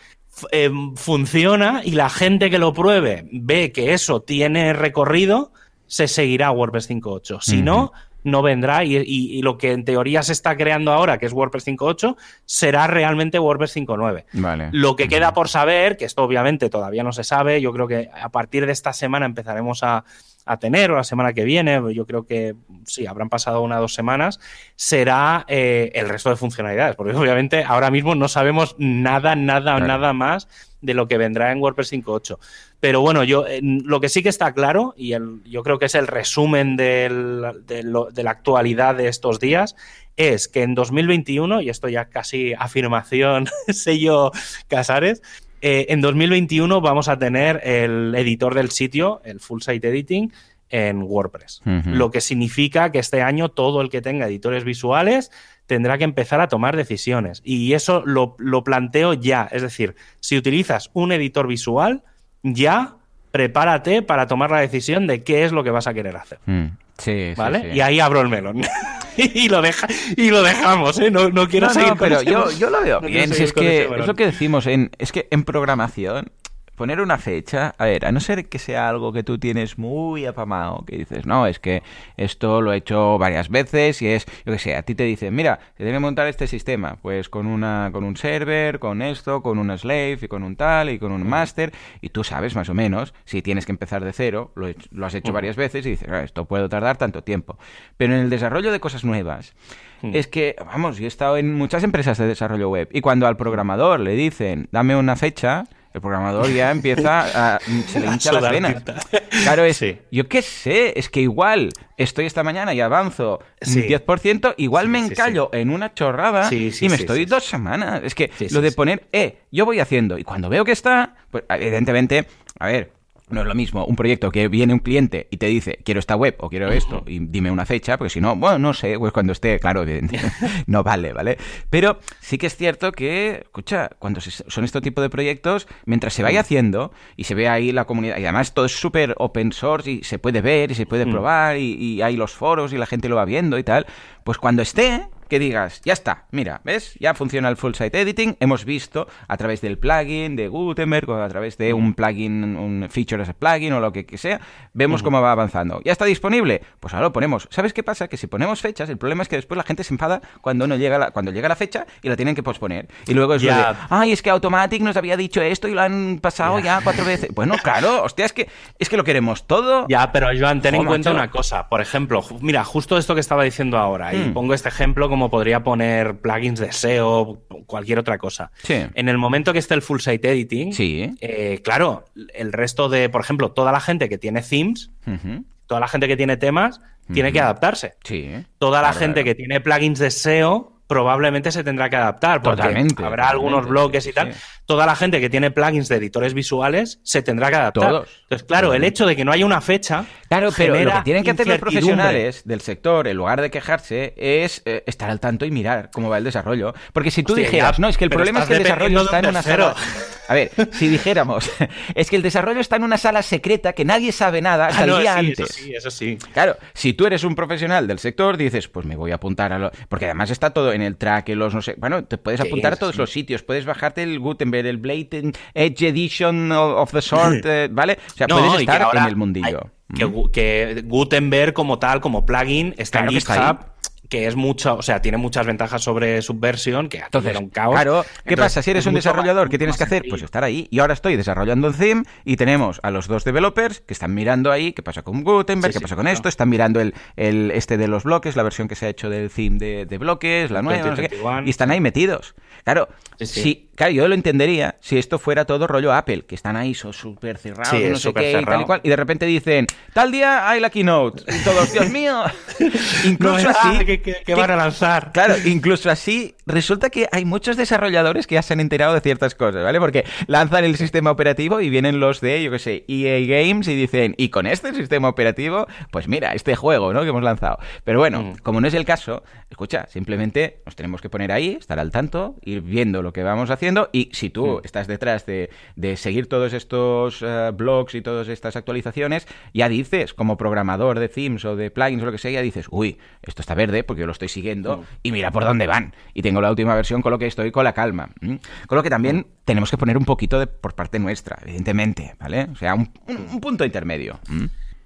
eh, funciona y la gente que lo pruebe ve que eso tiene recorrido, se seguirá WordPress 5.8. Si no, no vendrá y, lo que en teoría se está creando ahora, que es WordPress 5.8, será realmente WordPress 5.9. Vale. Lo que queda por saber, que esto obviamente todavía no se sabe, yo creo que a partir de esta semana empezaremos a, a tener, o la semana que viene, yo creo que sí, habrán pasado una o dos semanas, será eh, el resto de funcionalidades, porque obviamente ahora mismo no sabemos nada, nada, nada más de lo que vendrá en WordPress 5.8. Pero bueno, yo lo que sí que está claro, y yo creo que es el resumen de, la actualidad de estos días, es que en 2021, y esto ya casi afirmación sello Casares, eh, en 2021 vamos a tener el editor del sitio, el Full Site Editing, en WordPress. Lo que significa que este año todo el que tenga editores visuales tendrá que empezar a tomar decisiones. Y eso lo, planteo ya. Es decir, si utilizas un editor visual, ya prepárate para tomar la decisión de qué es lo que vas a querer hacer. Mm. Sí, ¿Vale? Y ahí abro el melón. y, lo deja, y lo dejamos, ¿eh? No, no quiero seguir pero yo, yo lo veo bien. Si es que es lo que decimos, en, es que en programación poner una fecha, a ver, a no ser que sea algo que tú tienes muy apamado, que dices, no, es que esto lo he hecho varias veces y es, yo que sé, a ti te dicen, mira, se debe montar este sistema, pues con una con un server, con esto, con un slave y con un tal y con un master, y tú sabes más o menos, si tienes que empezar de cero, lo, lo has hecho varias veces y dices, ah, esto puede tardar tanto tiempo. Pero en el desarrollo de cosas nuevas, es que, vamos, yo he estado en muchas empresas de desarrollo web y cuando al programador le dicen, dame una fecha, el programador ya empieza a... se le hincha las venas. Claro, es... Yo qué sé, es que igual estoy esta mañana y avanzo sí. 10%, igual me encallo en una chorrada y me estoy dos semanas. Es que lo de poner, eh, yo voy haciendo y cuando veo que está, pues evidentemente, a ver, no es lo mismo un proyecto que viene un cliente y te dice, quiero esta web o quiero esto, y dime una fecha, porque si no, bueno, no sé, pues cuando esté, claro, no vale, ¿vale? Pero sí que es cierto que, escucha, cuando son este tipo de proyectos, mientras se vaya haciendo y se ve ahí la comunidad, y además todo es súper open source y se puede ver y se puede probar y, y hay los foros y la gente lo va viendo y tal, pues cuando esté, que digas, ya está, mira, ¿ves? Ya funciona el full site editing, hemos visto a través del plugin de Gutenberg o a través de un plugin, un feature as a plugin o lo que, sea, vemos cómo va avanzando. ¿Ya está disponible? Pues ahora lo ponemos. ¿Sabes qué pasa? Que si ponemos fechas, el problema es que después la gente se enfada cuando no llega la, cuando llega la fecha y la tienen que posponer. Y luego es lo de, ay, es que Automatic nos había dicho esto y lo han pasado ya cuatro veces. Bueno, claro, hostia, es que, es que lo queremos todo. Ya, pero Joan, ten en cuenta una cosa. Por ejemplo, mira, justo esto que estaba diciendo ahora, y hmm. pongo este ejemplo como como podría poner plugins de SEO, cualquier otra cosa. En el momento que esté el full site editing, eh, claro, el resto de, por ejemplo, toda la gente que tiene themes, toda la gente que tiene temas, tiene que adaptarse. Toda la gente que tiene plugins de SEO probablemente se tendrá que adaptar, porque habrá algunos bloques y tal. Toda la gente que tiene plugins de editores visuales se tendrá que adaptar. Entonces, claro, el hecho de que no haya una fecha. Claro, pero lo que tienen que hacer los profesionales del sector, en lugar de quejarse, es eh, estar al tanto y mirar cómo va el desarrollo. Porque si tú dijeras, no, es que el problema es que el desarrollo está en una sala. A ver, si dijéramos, es que el desarrollo está en una sala secreta que nadie sabe nada hasta el día antes. Eso sí, eso sí. Claro, si tú eres un profesional del sector, dices, pues me voy a apuntar a lo. Porque además está todo en el track, en los no sé. Bueno, te puedes apuntar a todos los sitios, puedes bajarte el Gutenberg, el Blatant Edge Edition of the Sort, eh, ¿vale? O sea, puedes estar en el mundillo. que, Gutenberg como tal, como plugin, está en GitHub que es mucho, o sea, tiene muchas ventajas sobre Subversion, que Entonces, un caos. Claro, ¿qué pasa? Si eres un desarrollador, ¿qué tienes que hacer? Pues estar ahí. Y ahora estoy desarrollando un theme y tenemos a los dos developers que están mirando ahí qué pasa con Gutenberg, qué pasa con esto, están mirando el, el, este de los bloques, la versión que se ha hecho del theme de, de bloques, la nueva, no sé qué, y están ahí metidos. Claro, si, claro, yo lo entendería si esto fuera todo rollo Apple, que están ahí súper cerrados, no sé qué, y tal y cual, y de repente dicen, tal día hay la keynote, y todos, Dios mío, incluso así... Que, van a lanzar. Claro, incluso así, resulta que hay muchos desarrolladores que ya se han enterado de ciertas cosas, ¿vale? Porque lanzan el sistema operativo y vienen los de, yo qué sé, EA Games y dicen, y con este sistema operativo, pues mira, este juego, ¿no? Que hemos lanzado. Pero bueno, mm. como no es el caso, escucha, simplemente nos tenemos que poner ahí, estar al tanto, ir viendo lo que vamos haciendo y si tú mm. estás detrás de, seguir todos estos eh, blogs y todas estas actualizaciones, ya dices, como programador de themes o de plugins o lo que sea, ya dices, uy, esto está verde porque yo lo estoy siguiendo mm. y mira por dónde van. Y tengo la última versión con lo que estoy con la calma. Con lo que también tenemos que poner un poquito de, por parte nuestra, evidentemente, ¿vale? O sea, un, punto intermedio.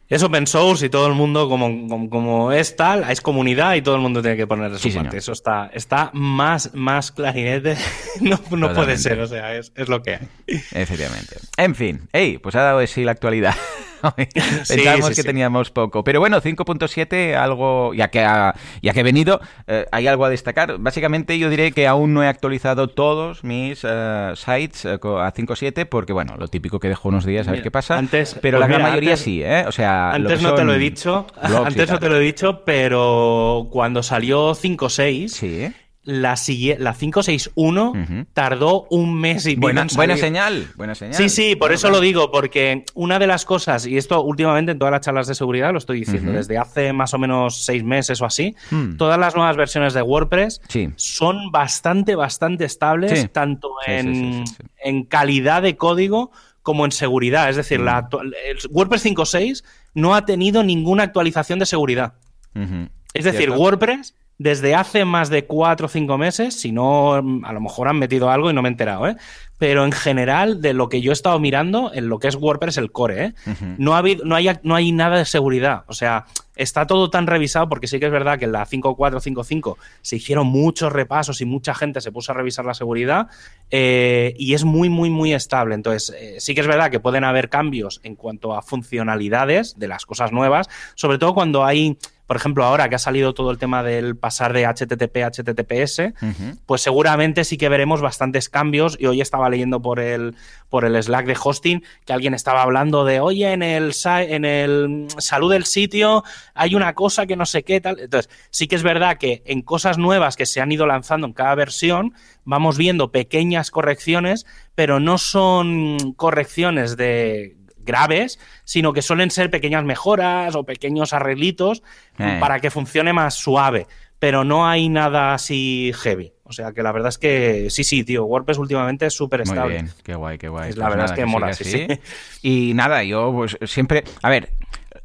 Es open source y todo el mundo, como, como, es tal, es comunidad y todo el mundo tiene que poner su parte. Eso está, está más, más clarinete. no, no puede ser, o sea, es, es, lo que hay. Efectivamente. En fin, hey, pues ha dado así la actualidad. Pensábamos que teníamos poco. Pero bueno, 5.7, algo, ya que ha, ya que he venido, eh, hay algo a destacar. Básicamente yo diré que aún no he actualizado todos mis eh, sites eh, a 5.7 porque, bueno, lo típico que dejo unos días a ver qué pasa. Antes, pero la pues gran mayoría sí, ¿eh? O sea, antes no te lo he dicho, antes no te lo he dicho, pero cuando salió 5.6, sí la, la 561 tardó un mes y buena, buena señal, buena señal. Sí, sí, por eso lo digo, porque una de las cosas, y esto últimamente en todas las charlas de seguridad lo estoy diciendo, desde hace más o menos seis meses o así, hmm. todas las nuevas versiones de WordPress son bastante, bastante estables, tanto en, en, calidad de código como en seguridad. Es decir, la hmm. el WordPress 5.6 no ha tenido ninguna actualización de seguridad. Es decir, WordPress desde hace más de cuatro o cinco meses, si no, a lo mejor han metido algo y no me he enterado, ¿eh? Pero en general, de lo que yo he estado mirando, en lo que es WordPress, el core, ¿eh? no, ha habido, no, hay, no hay nada de seguridad. O sea, está todo tan revisado, porque sí que es verdad que en la 5455 se hicieron muchos repasos y mucha gente se puso a revisar la seguridad eh, y es muy, muy, muy estable. Entonces, eh, sí que es verdad que pueden haber cambios en cuanto a funcionalidades de las cosas nuevas, sobre todo cuando hay por ejemplo, ahora que ha salido todo el tema del pasar de HTTP a HTTPS, pues seguramente sí que veremos bastantes cambios. Y hoy estaba leyendo por el, por el Slack de hosting que alguien estaba hablando de, oye, en el, en el salud del sitio hay una cosa que no sé qué tal. Entonces, sí que es verdad que en cosas nuevas que se han ido lanzando en cada versión, vamos viendo pequeñas correcciones, pero no son correcciones de graves, sino que suelen ser pequeñas mejoras o pequeños arreglitos Eh. para que funcione más suave. Pero no hay nada así heavy. O sea que la verdad es que sí, sí, tío. WordPress últimamente es súper Muy estable. bien, qué guay, qué guay. Es la verdad es que siga mola, sí, sí. Y nada, yo pues siempre... A ver,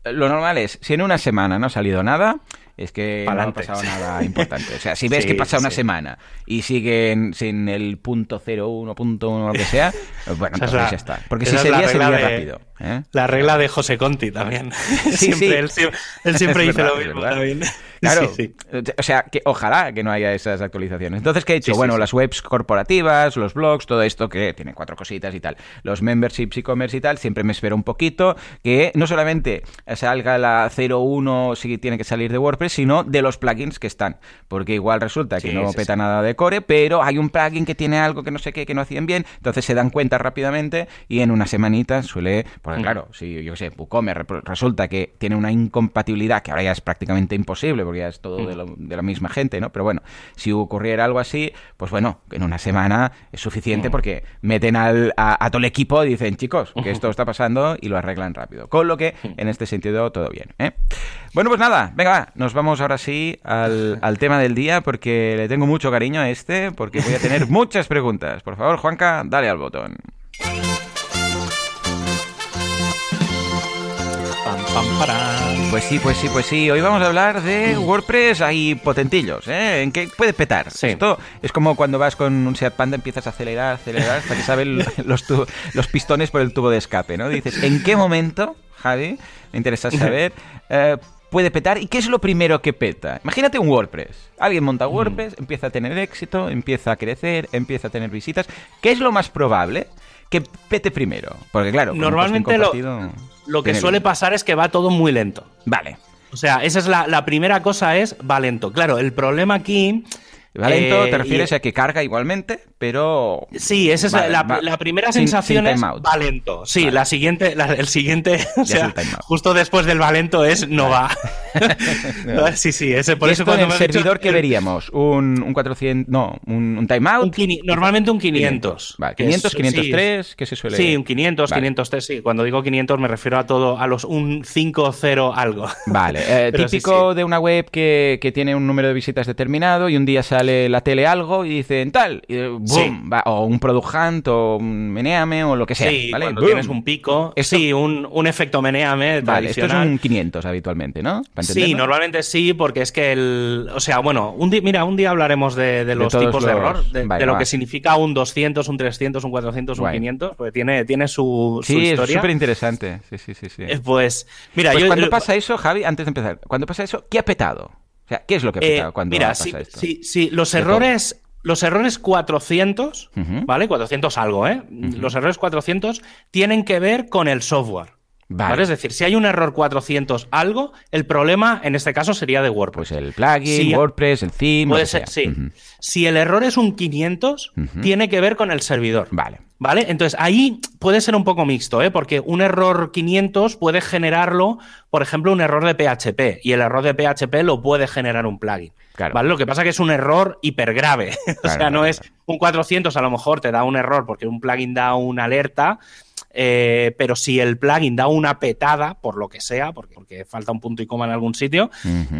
lo normal es, si en una semana no ha salido nada, es que Pa'lante. no ha pasado nada importante. O sea, si ves Sí, que pasa una sí. semana y siguen sin el punto 01, punto 1, lo que sea, pues bueno, entonces la- ya está. Porque si sería, sería de- rápido. ¿Eh? La regla de José Conti también. Sí, siempre, sí. Él, sie- él siempre dice verdad, lo mismo también. Claro, Sí, o sea, que ojalá que no haya esas actualizaciones. Entonces, ¿qué he hecho? Bueno, las webs corporativas, los blogs, todo esto que tiene cuatro cositas y tal. Los memberships, e-commerce y tal, siempre me espero un poquito que no solamente salga la 01 si tiene que salir de WordPress, sino de los plugins que están. Porque igual resulta que no peta nada de core, pero hay un plugin que tiene algo que no sé qué, que no hacían bien, entonces se dan cuenta rápidamente y en una semanita suele, porque Mm. claro, si yo qué sé, WooCommerce resulta que tiene una incompatibilidad que ahora ya es prácticamente imposible porque ya es todo de, lo- de la misma gente, ¿no? Pero bueno, si ocurriera algo así, pues bueno, en una semana es suficiente porque meten al, a, a todo el equipo y dicen, chicos, que esto está pasando y lo arreglan rápido. Con lo que, en este sentido, todo bien, ¿eh? Bueno, pues nada, venga, va, nos vamos ahora sí al, al tema del día porque le tengo mucho cariño a este, porque voy a tener muchas preguntas. Por favor, Juanca, dale al botón. Pues sí, pues sí, pues sí. Hoy vamos a hablar de WordPress ahí potentillos, ¿eh? ¿En qué puede petar? Sí. Esto es como cuando vas con un Seat Panda, empiezas a acelerar, acelerar, hasta que saben los, pistones por el tubo de escape, ¿no? Dices, ¿en qué momento, Javi, me interesa saber, eh, puede petar y qué es lo primero que peta? Imagínate un WordPress. Alguien monta WordPress, empieza a tener éxito, empieza a crecer, empieza a tener visitas. ¿Qué es lo más probable que pete primero? Porque claro, Normalmente lo- Lo que suele pasar es que va todo muy lento. Vale. O sea, esa es la, la primera cosa, es va lento. Claro, el problema aquí. Va lento, eh, te refieres y- a que carga igualmente, pero... Sí, esa es Vale, la, va- la primera sin- sensación sin es va lento. Sí, Vale. la siguiente, la- el siguiente, o sea, el justo después del va lento es no va. sí, sí, ese por ¿Y eso esto en cuando el me dicho- servidor que veríamos? ¿Un, un 400... No, un, un timeout? un normalmente un 500. Vale, que 500, es- 503, ¿qué se suele...? Sí, un 500, Vale. 503, sí. Cuando digo 500 me refiero a todo, a los un 5-0 algo. Vale, eh, Pero sí, típico sí. de una web que, que tiene un número de visitas determinado y un día sale la tele algo y dicen tal, y, eh, boom, Sí. va, o un Product Hunt o un Meneame o lo que sea, Sí, ¿vale? cuando Boom. tienes un pico. Esto- Sí, un, un efecto meneame Vale, esto es tradicional. un 500 habitualmente, ¿no? ¿Para Sí, normalmente sí, porque es que el. O sea, bueno, un di- mira, un día hablaremos de, de los tipos de error, de, Vale, de lo va. que significa un 200, un 300, un 400, un Guay. 500, porque tiene, tiene su, su Sí, es historia. súper interesante. Sí, sí, sí. sí. Eh, Pues, mira, Pues yo. cuando pasa eso, Javi, antes de empezar, cuando pasa eso, ¿qué ha petado? O sea, ¿qué es lo que ha eh, petado cuando mira, pasa sí, esto? sí, sí, los errores. Los errores 400, Ujú. ¿vale? 400 algo, ¿eh? Los errores 400 tienen que ver con el software. Vale. ¿vale? Es decir, si hay un error 400 algo, el problema en este caso sería de WordPress. Pues el plugin, WordPress, el theme, Puede ser, sí. Si el error es un 500, Ujú. tiene que ver con el servidor. Vale. ¿Vale? Entonces ahí puede ser un poco mixto, ¿eh? Porque un error 500 puede generarlo, por ejemplo, un error de PHP. Y el error de PHP lo puede generar un plugin. Claro. ¿Vale? Lo que pasa es que es un error hipergrave. o Claro, sea, no claro, es un 400, a lo mejor te da un error porque un plugin da una alerta. Eh, pero si el plugin da una petada, por lo que sea, porque, porque falta un punto y coma en algún sitio,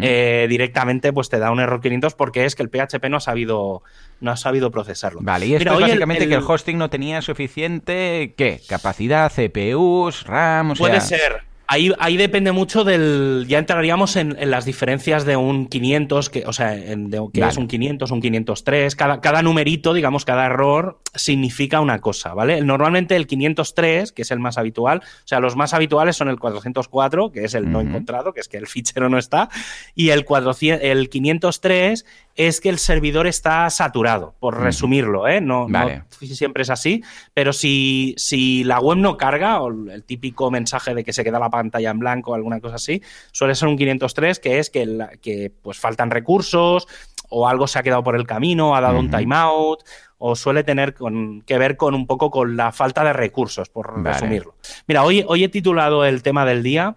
eh, directamente pues te da un error 500 porque es que el PHP no ha sabido, no ha sabido procesarlo. Vale, y esto Mira, es el- básicamente que el hosting no tenía suficiente, ¿qué? Capacidad, CPUs, RAM, o sea... Puede ser. Ahí, ahí depende mucho del. Ya entraríamos en, las diferencias de un 500, que, o sea, en, de, que es un 500, un 503. Cada, cada numerito, digamos, cada error significa una cosa, ¿vale? Normalmente el 503, que es el más habitual, o sea, los más habituales son el 404, que es el no encontrado, que es que el fichero no está, y el, 400, el 503 es que el servidor está saturado, por resumirlo, ¿eh? No, siempre es así, pero si, si la web no carga, o el típico mensaje de que se queda la pantalla en blanco o alguna cosa así, suele ser un 503, que es que, que pues faltan recursos, o algo se ha quedado por el camino, ha dado un timeout, o suele tener que ver con un poco con la falta de recursos, por resumirlo. Mira, hoy, hoy he titulado el tema del día,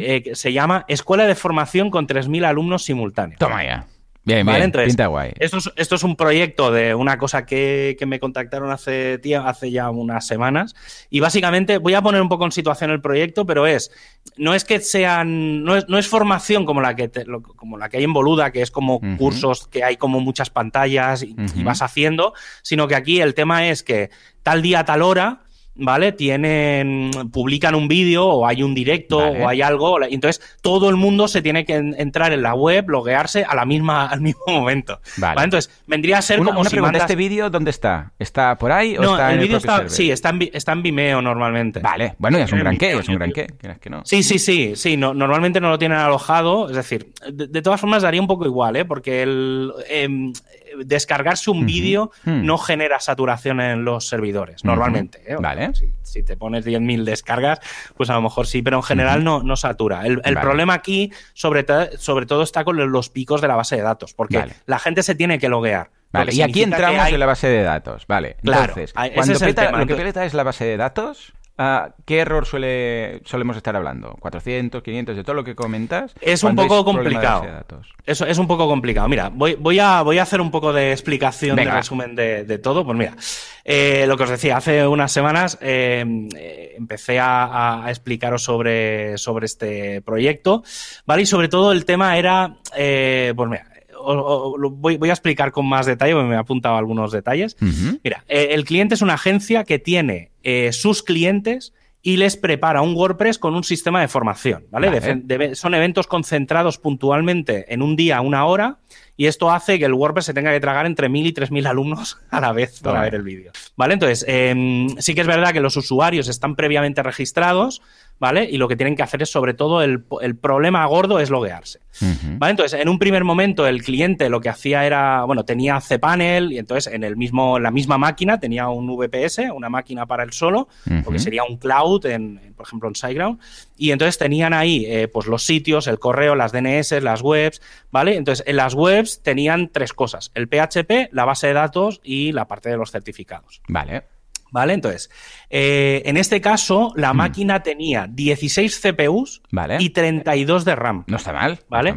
eh, que se llama Escuela de Formación con 3.000 alumnos simultáneos. Toma ya. Bien, bien, pinta guay. Esto es, esto es, un proyecto de una cosa que, me contactaron hace, hace ya unas semanas. Y básicamente voy a poner un poco en situación el proyecto, pero es, no es que sean, no es, no es formación como la que como la que hay en Boluda, que es como cursos que hay como muchas pantallas y vas haciendo, sino que aquí el tema es que tal día, tal hora, ¿vale? Tienen, publican un vídeo o hay un directo o hay algo, entonces todo el mundo se tiene que entrar en la web, loguearse a la misma, al mismo momento. Vale. Entonces, vendría a ser una, como una pregunta, ¿este vídeo dónde está? ¿Está por ahí o no, está el en vídeo está, sí, está en, está en, Vimeo normalmente. Vale, bueno, ya es un gran qué, es un gran qué, que no. Sí, sí, sí, sí, no, normalmente no lo tienen alojado, es decir, de, todas formas daría un poco igual, ¿eh? Porque el... Em, descargarse un vídeo hmm. no genera saturación en los servidores, normalmente. ¿eh? Vale. Si, te pones 10.000 descargas, pues a lo mejor sí, pero en general no, no satura. El, problema aquí, sobre, sobre todo, está con los picos de la base de datos, porque la gente se tiene que loguear. Vale, y aquí entramos en la base de datos. Vale, claro, entonces, cuando lo que peleta es la base de datos, ¿Qué error suele, solemos estar hablando? ¿400, 500, de todo lo que comentas? Es un poco complicado. Eso es un poco complicado. Mira, voy, voy, a, voy a hacer un poco de explicación, de resumen de, todo. Pues mira, eh, lo que os decía, hace unas semanas eh, empecé a, explicaros sobre, sobre este proyecto, ¿vale? Y sobre todo el tema era, eh, pues mira, voy, a explicar con más detalle, porque me he apuntado algunos detalles. Mira, el cliente es una agencia que tiene eh, sus clientes y les prepara un WordPress con un sistema de formación, ¿vale? son eventos concentrados puntualmente en un día, una hora, y esto hace que el WordPress se tenga que tragar entre 1.000 y 3.000 alumnos a la vez para ver el vídeo, ¿vale? Entonces, em, sí que es verdad que los usuarios están previamente registrados, ¿vale? Y lo que tienen que hacer es, sobre todo, el, problema gordo es loguearse. ¿Vale? Entonces, en un primer momento, el cliente lo que hacía era, bueno, tenía cPanel y entonces en el mismo, la misma máquina tenía un VPS, una máquina para él solo, porque sería un cloud, en, por ejemplo, en SiteGround. Y entonces tenían ahí, eh, pues, los sitios, el correo, las DNS, las webs, ¿vale? Entonces, en las webs tenían tres cosas: el PHP, la base de datos y la parte de los certificados. Vale. ¿Vale? Entonces, eh, en este caso, la mm. máquina tenía 16 CPUs y 32 de RAM. No está mal. ¿Vale?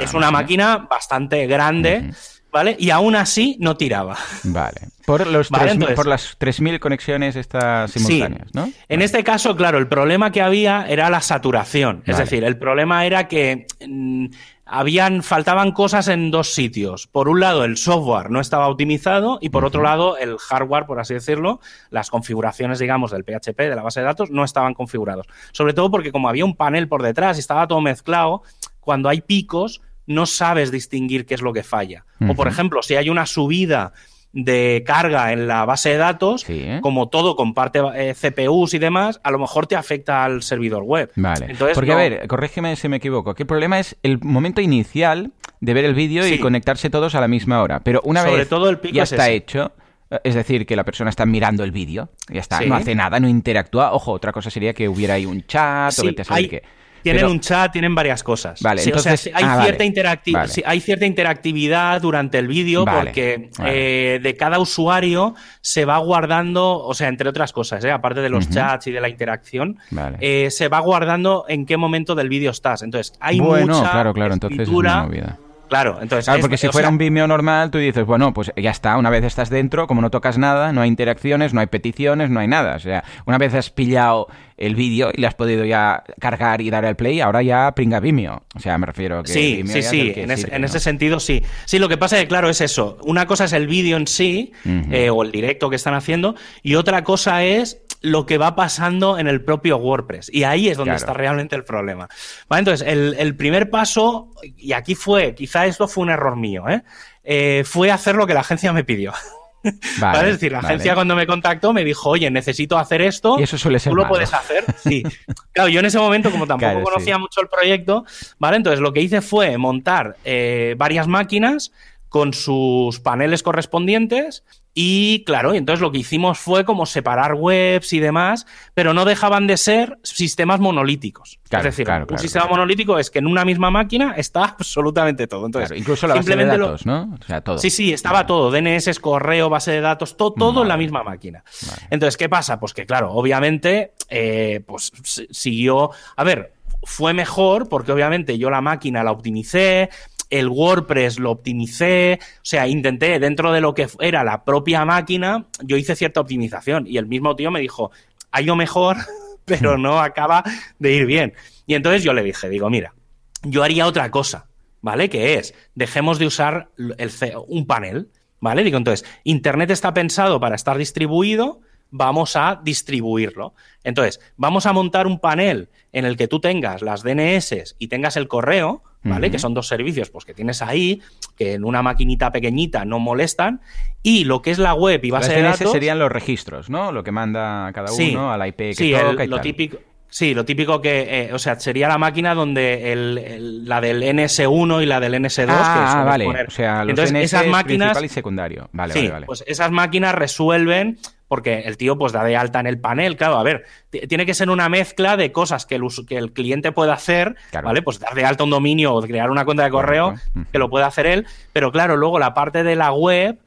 Es una, máquina. bastante grande, ¿vale? Y aún así no tiraba. Vale. Por, los por las 3.000 conexiones estas simultáneas, ¿no? En este caso, claro, el problema que había era la saturación. Es decir, el problema era que. Mm, habían, faltaban cosas en dos sitios. Por un lado, el software no estaba optimizado y por otro lado, el hardware, por así decirlo, las configuraciones, digamos, del PHP, de la base de datos, no estaban configurados. Sobre todo porque como había un panel por detrás y estaba todo mezclado, cuando hay picos, no sabes distinguir qué es lo que falla. O, por ejemplo, si hay una subida de carga en la base de datos, como todo comparte eh, CPUs y demás, a lo mejor te afecta al servidor web. Vale. Porque, a ver, corrígeme si me equivoco, que el problema es el momento inicial de ver el vídeo y conectarse todos a la misma hora. Pero una vez todo el pico ya está hecho, es decir, que la persona está mirando el vídeo, ya está, no hace nada, no interactúa. Ojo, otra cosa sería que hubiera ahí un chat o que te que tienen un chat, tienen varias cosas. Vale, entonces, hay, ah, cierta hay cierta interactividad durante el vídeo porque eh, de cada usuario se va guardando, o sea, entre otras cosas, ¿eh? aparte de los chats y de la interacción, eh, se va guardando en qué momento del vídeo estás. Entonces, hay bueno, mucha claro, claro, entonces es Claro, entonces. Claro, porque si fuera un Vimeo normal, tú dices, bueno, pues ya está, una vez estás dentro, como no tocas nada, no hay interacciones, no hay peticiones, no hay nada. O sea, una vez has pillado el vídeo y le has podido ya cargar y dar el play, ahora ya pringa Vimeo. O sea, me refiero que. Sí, sí, sí, en, ese sentido sí. Sí, lo que pasa es que, claro, es eso. Una cosa es el vídeo en sí, eh, o el directo que están haciendo, y otra cosa es lo que va pasando en el propio WordPress. Y ahí es donde está realmente el problema. Vale, entonces, el, primer paso, y aquí fue, quizá esto fue un error mío, ¿eh? Eh, fue hacer lo que la agencia me pidió. Vale, Es decir, la agencia cuando me contactó me dijo, oye, necesito hacer esto. Y eso suele ser. ¿Tú lo puedes hacer? Sí. claro, yo en ese momento, como tampoco conocía mucho el proyecto, ¿vale? Entonces lo que hice fue montar eh, varias máquinas con sus paneles correspondientes y claro, entonces lo que hicimos fue como separar webs y demás, pero no dejaban de ser sistemas monolíticos. es decir, un sistema monolítico es que en una misma máquina está absolutamente todo. Entonces, incluso la base de datos, ¿no? O sea, todo. Sí, sí, estaba todo. DNS, correo, base de datos, todo, todo en la misma máquina. Entonces, ¿qué pasa? Pues que claro, obviamente, eh, pues siguió. A ver, fue mejor porque obviamente yo la máquina la optimicé, el WordPress lo optimicé, o sea, intenté dentro de lo que era la propia máquina, yo hice cierta optimización y el mismo tío me dijo, hay lo mejor, pero no acaba de ir bien. Y entonces yo le dije, digo, mira, yo haría otra cosa, ¿vale? Que es, dejemos de usar el, un panel, ¿vale? Digo, entonces, Internet está pensado para estar distribuido, vamos a distribuirlo. Entonces, vamos a montar un panel en el que tú tengas las DNS y tengas el correo, ¿vale? Que son dos servicios pues, que tienes ahí, que en una maquinita pequeñita no molestan. Y lo que es la web y base Las de datos. serían los registros, ¿no? Lo que manda cada uno a la IP que sí, toca lo típico. Sí, lo típico que, eh, o sea, sería la máquina donde el, la del NS1 y la del NS2. Ah, vale. O sea, los Entonces, esas máquinas, principal y secundario. Vale, sí, vale, vale. Pues esas máquinas resuelven porque el tío pues da de alta en el panel, claro, a ver, tiene que ser una mezcla de cosas que el, que el cliente pueda hacer, ¿vale? Pues dar de alta un dominio o crear una cuenta de correo que lo pueda hacer él, pero claro, luego la parte de la web,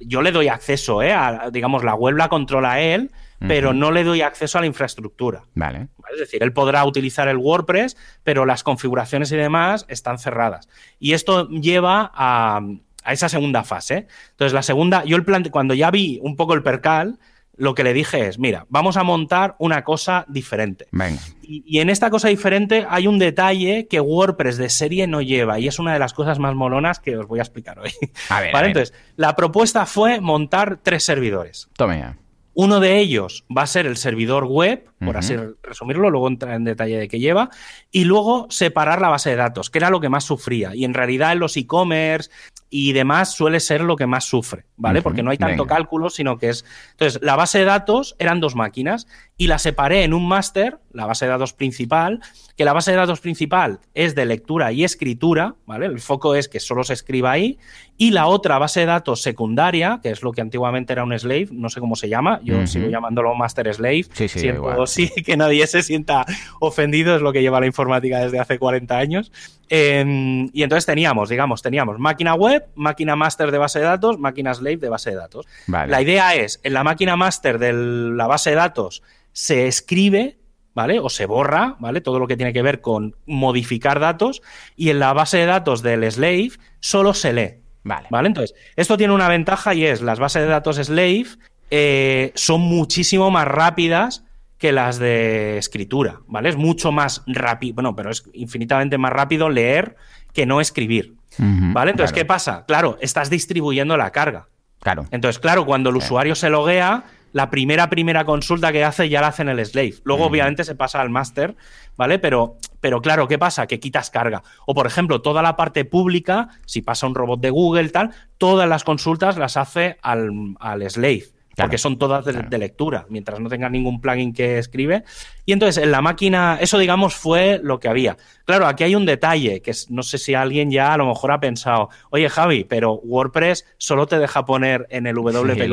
yo le doy acceso, ¿eh? digamos, la web la controla él, pero no le doy acceso a la infraestructura. Vale. Es decir, él podrá utilizar el WordPress, pero las configuraciones y demás están cerradas. Y esto lleva a, a esa segunda fase. Entonces, la segunda, yo el plan, cuando ya vi un poco el percal, lo que le dije es, mira, vamos a montar una cosa diferente. Venga. Y, en esta cosa diferente hay un detalle que WordPress de serie no lleva y es una de las cosas más molonas que os voy a explicar hoy. A ver, ¿Vale? Entonces, la propuesta fue montar tres servidores. Tome ya. Uno de ellos va a ser el servidor web, por así resumirlo, luego entrar en detalle de qué lleva, y luego separar la base de datos, que era lo que más sufría. Y en realidad en los e-commerce y demás suele ser lo que más sufre, ¿vale? Porque no hay tanto cálculo, sino que es... Entonces, la base de datos eran dos máquinas y la separé en un máster, la base de datos principal, que la base de datos principal es de lectura y escritura, ¿vale? El foco es que solo se escriba ahí, y la otra base de datos secundaria, que es lo que antiguamente era un slave, no sé cómo se llama, yo sigo llamándolo master slave, sí, sí, sí, que nadie se sienta ofendido, es lo que lleva la informática desde hace 40 años. Em, y entonces teníamos, digamos, teníamos máquina web, máquina master de base de datos, máquina slave de base de datos. La idea es, en la máquina master de la base de datos se escribe, ¿vale? O se borra, ¿vale? Todo lo que tiene que ver con modificar datos y en la base de datos del slave solo se lee. Vale. ¿Vale? Entonces, esto tiene una ventaja y es las bases de datos slave eh, son muchísimo más rápidas que las de escritura, ¿vale? Es mucho más rápido, bueno, pero es infinitamente más rápido leer que no escribir, ¿vale? Entonces, ¿qué pasa? Claro, estás distribuyendo la carga. Claro. Entonces, claro, cuando el usuario se loguea, la primera, primera consulta que hace ya la hace en el slave. Luego, obviamente, se pasa al master, ¿vale? Pero, pero claro, ¿qué pasa? Que quitas carga. O, por ejemplo, toda la parte pública, si pasa un robot de Google, tal, todas las consultas las hace al, al slave porque son todas de, lectura, mientras no tenga ningún plugin que escribe. Y entonces en la máquina, eso digamos fue lo que había. Claro, aquí hay un detalle que no sé si alguien ya a lo mejor ha pensado, oye Javi, pero WordPress solo te deja poner en el WP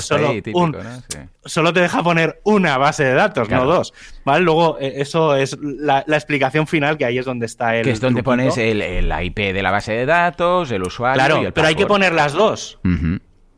solo, solo te deja poner una base de datos, no dos. ¿Vale? Luego eh, eso es la, explicación final que ahí es donde está el... Que es donde pones el, IP de la base de datos, el usuario. Claro, pero hay que poner las dos.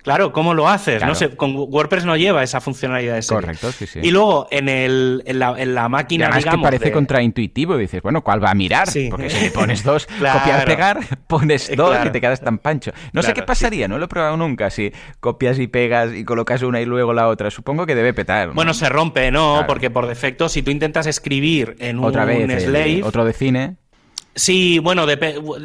Claro, ¿cómo lo haces? No sé, con WordPress no lleva esa funcionalidad de serie. Correcto, sí, sí. Y luego en, el, en, la, en la máquina, digamos, que parece contraintuitivo. Dices, bueno, ¿cuál va a mirar? Porque si le pones dos, copiar, pegar, pones dos y te quedas tan pancho. No sé qué pasaría, no lo he probado nunca. Si copias y pegas y colocas una y luego la otra, supongo que debe petar. Bueno, se rompe, ¿no? Porque por defecto, si tú intentas escribir en Otra un vez, slave... otro de cine Sí, bueno,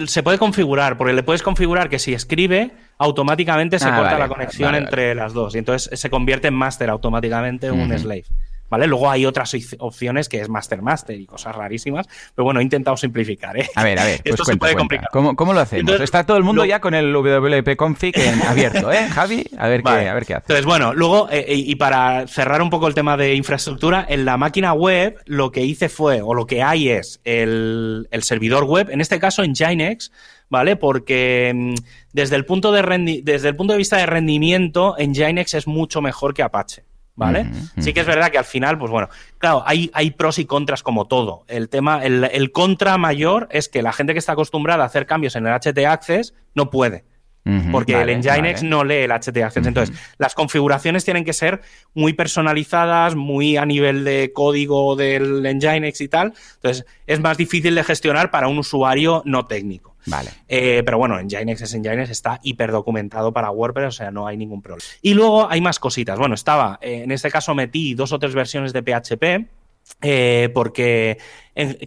se puede configurar, porque le puedes configurar que si escribe, automáticamente se ah, corta la conexión entre las dos. Y entonces se convierte en master automáticamente un slave. ¿Vale? Luego hay otras opciones que es Master Master y cosas rarísimas, pero bueno, he intentado simplificar, ¿eh? A ver, a ver, pues Esto se puede complicar. ¿Cómo, lo hacemos? Está todo el mundo ya con el WP Config en abierto, ¿eh, Javi? A ver, qué, a ver qué hace. Entonces, bueno, luego, eh, y para cerrar un poco el tema de infraestructura, en la máquina web lo que hice fue, o lo que hay es el, el servidor web, en este caso en Nginx, ¿vale? Porque mm, desde el punto de, desde el punto de vista de rendimiento, en Nginx es mucho mejor que Apache. ¿Vale? Sí que es verdad que al final, pues bueno, claro, hay, hay pros y contras como todo. El tema, el, el, contra mayor es que la gente que está acostumbrada a hacer cambios en el HT Access no puede. Porque el Nginx no lee el HT Access. Entonces, las configuraciones tienen que ser muy personalizadas, muy a nivel de código del Nginx y tal. Entonces, es más difícil de gestionar para un usuario no técnico. Vale. Eh, pero bueno, en Nginx es Nginx, está hiper documentado para WordPress, o sea, no hay ningún problema. Y luego hay más cositas. Bueno, estaba, eh, en este caso metí dos o tres versiones de PHP, eh, porque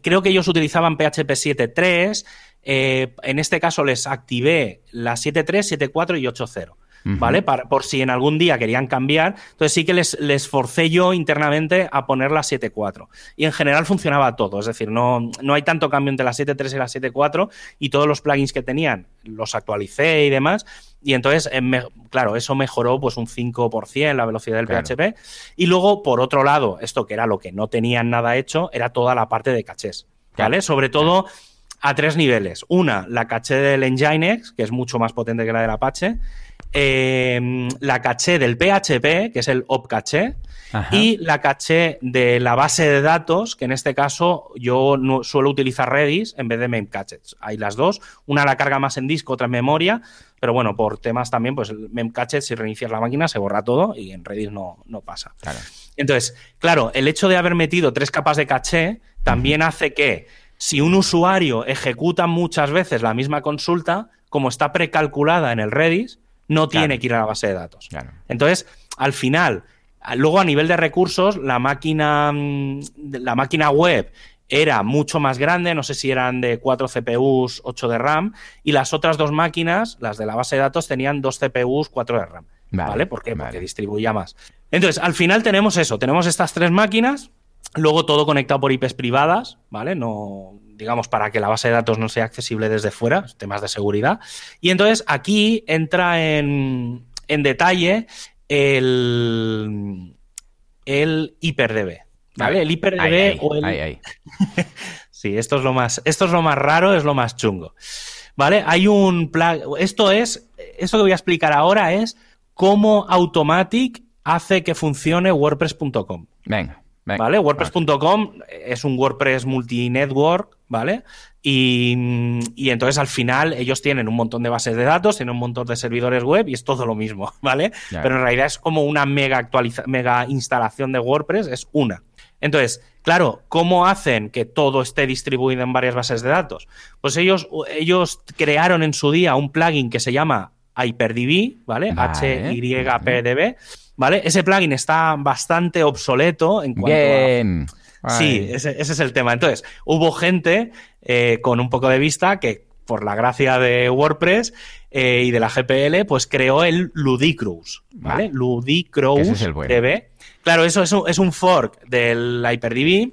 creo que ellos utilizaban PHP 7.3. en este caso les activé la 7.3, 7.4 y 8.0. ¿vale? por si en algún día querían cambiar. Entonces sí que les, les forcé yo internamente a poner la 7.4. Y en general funcionaba todo, es decir, no, no hay tanto cambio entre la 7.3 y la 7.4 y todos los plugins que tenían los actualicé y demás. Y entonces, eh, claro, eso mejoró pues un 5% la velocidad del PHP. Y luego, por otro lado, esto que era lo que no tenían nada hecho, era toda la parte de cachés. ¿Vale? Sobre todo a tres niveles. Una, la caché del Nginx, que es mucho más potente que la del Apache. Eh, la caché del PHP, que es el op caché, y la caché de la base de datos, que en este caso yo no, suelo utilizar Redis en vez de Memcached. Hay las dos, una la carga más en disco, otra en memoria, pero bueno, por temas también, pues Memcached, si reinicias la máquina, se borra todo y en Redis no, no pasa. Entonces, claro, el hecho de haber metido tres capas de caché también hace que si un usuario ejecuta muchas veces la misma consulta, como está precalculada en el Redis, no tiene que ir a la base de datos. Entonces, al final, luego a nivel de recursos, la máquina, mm, la máquina web era mucho más grande, no sé si eran de 4 CPUs, 8 de RAM, y las otras dos máquinas, las de la base de datos, tenían 2 CPUs, 4 de RAM. ¿Vale? ¿Por qué? Porque distribuía más. Entonces, al final tenemos eso, tenemos estas tres máquinas, luego todo conectado por IPs privadas, ¿vale? No, digamos, para que la base de datos no sea accesible desde fuera, temas de seguridad. Y entonces aquí entra en, detalle el, el HyperDB. ¿Vale? El HyperDB o el. sí, esto es lo más. Esto es lo más raro, es lo más chungo. ¿Vale? Hay un Esto es. Esto que voy a explicar ahora es cómo Automatic hace que funcione WordPress.com. Venga. ¿Vale? WordPress.com es un WordPress multinetwork, ¿vale? Y, y, entonces al final ellos tienen un montón de bases de datos, tienen un montón de servidores web y es todo lo mismo, ¿vale? Pero en realidad es como una mega, actualiza mega instalación de WordPress, es una. Entonces, claro, ¿cómo hacen que todo esté distribuido en varias bases de datos? Pues ellos, ellos crearon en su día un plugin que se llama HyperDB, ¿vale? H-Y-P-D-B ¿vale? Ese plugin está bastante obsoleto en cuanto Bien. Sí, ese, es el tema. Entonces, hubo gente eh, con un poco de vista que, por la gracia de WordPress eh, y de la GPL, pues creó el Ludicrous, ¿vale? Ludicrous DB. Claro, eso es un, es un fork del HyperDB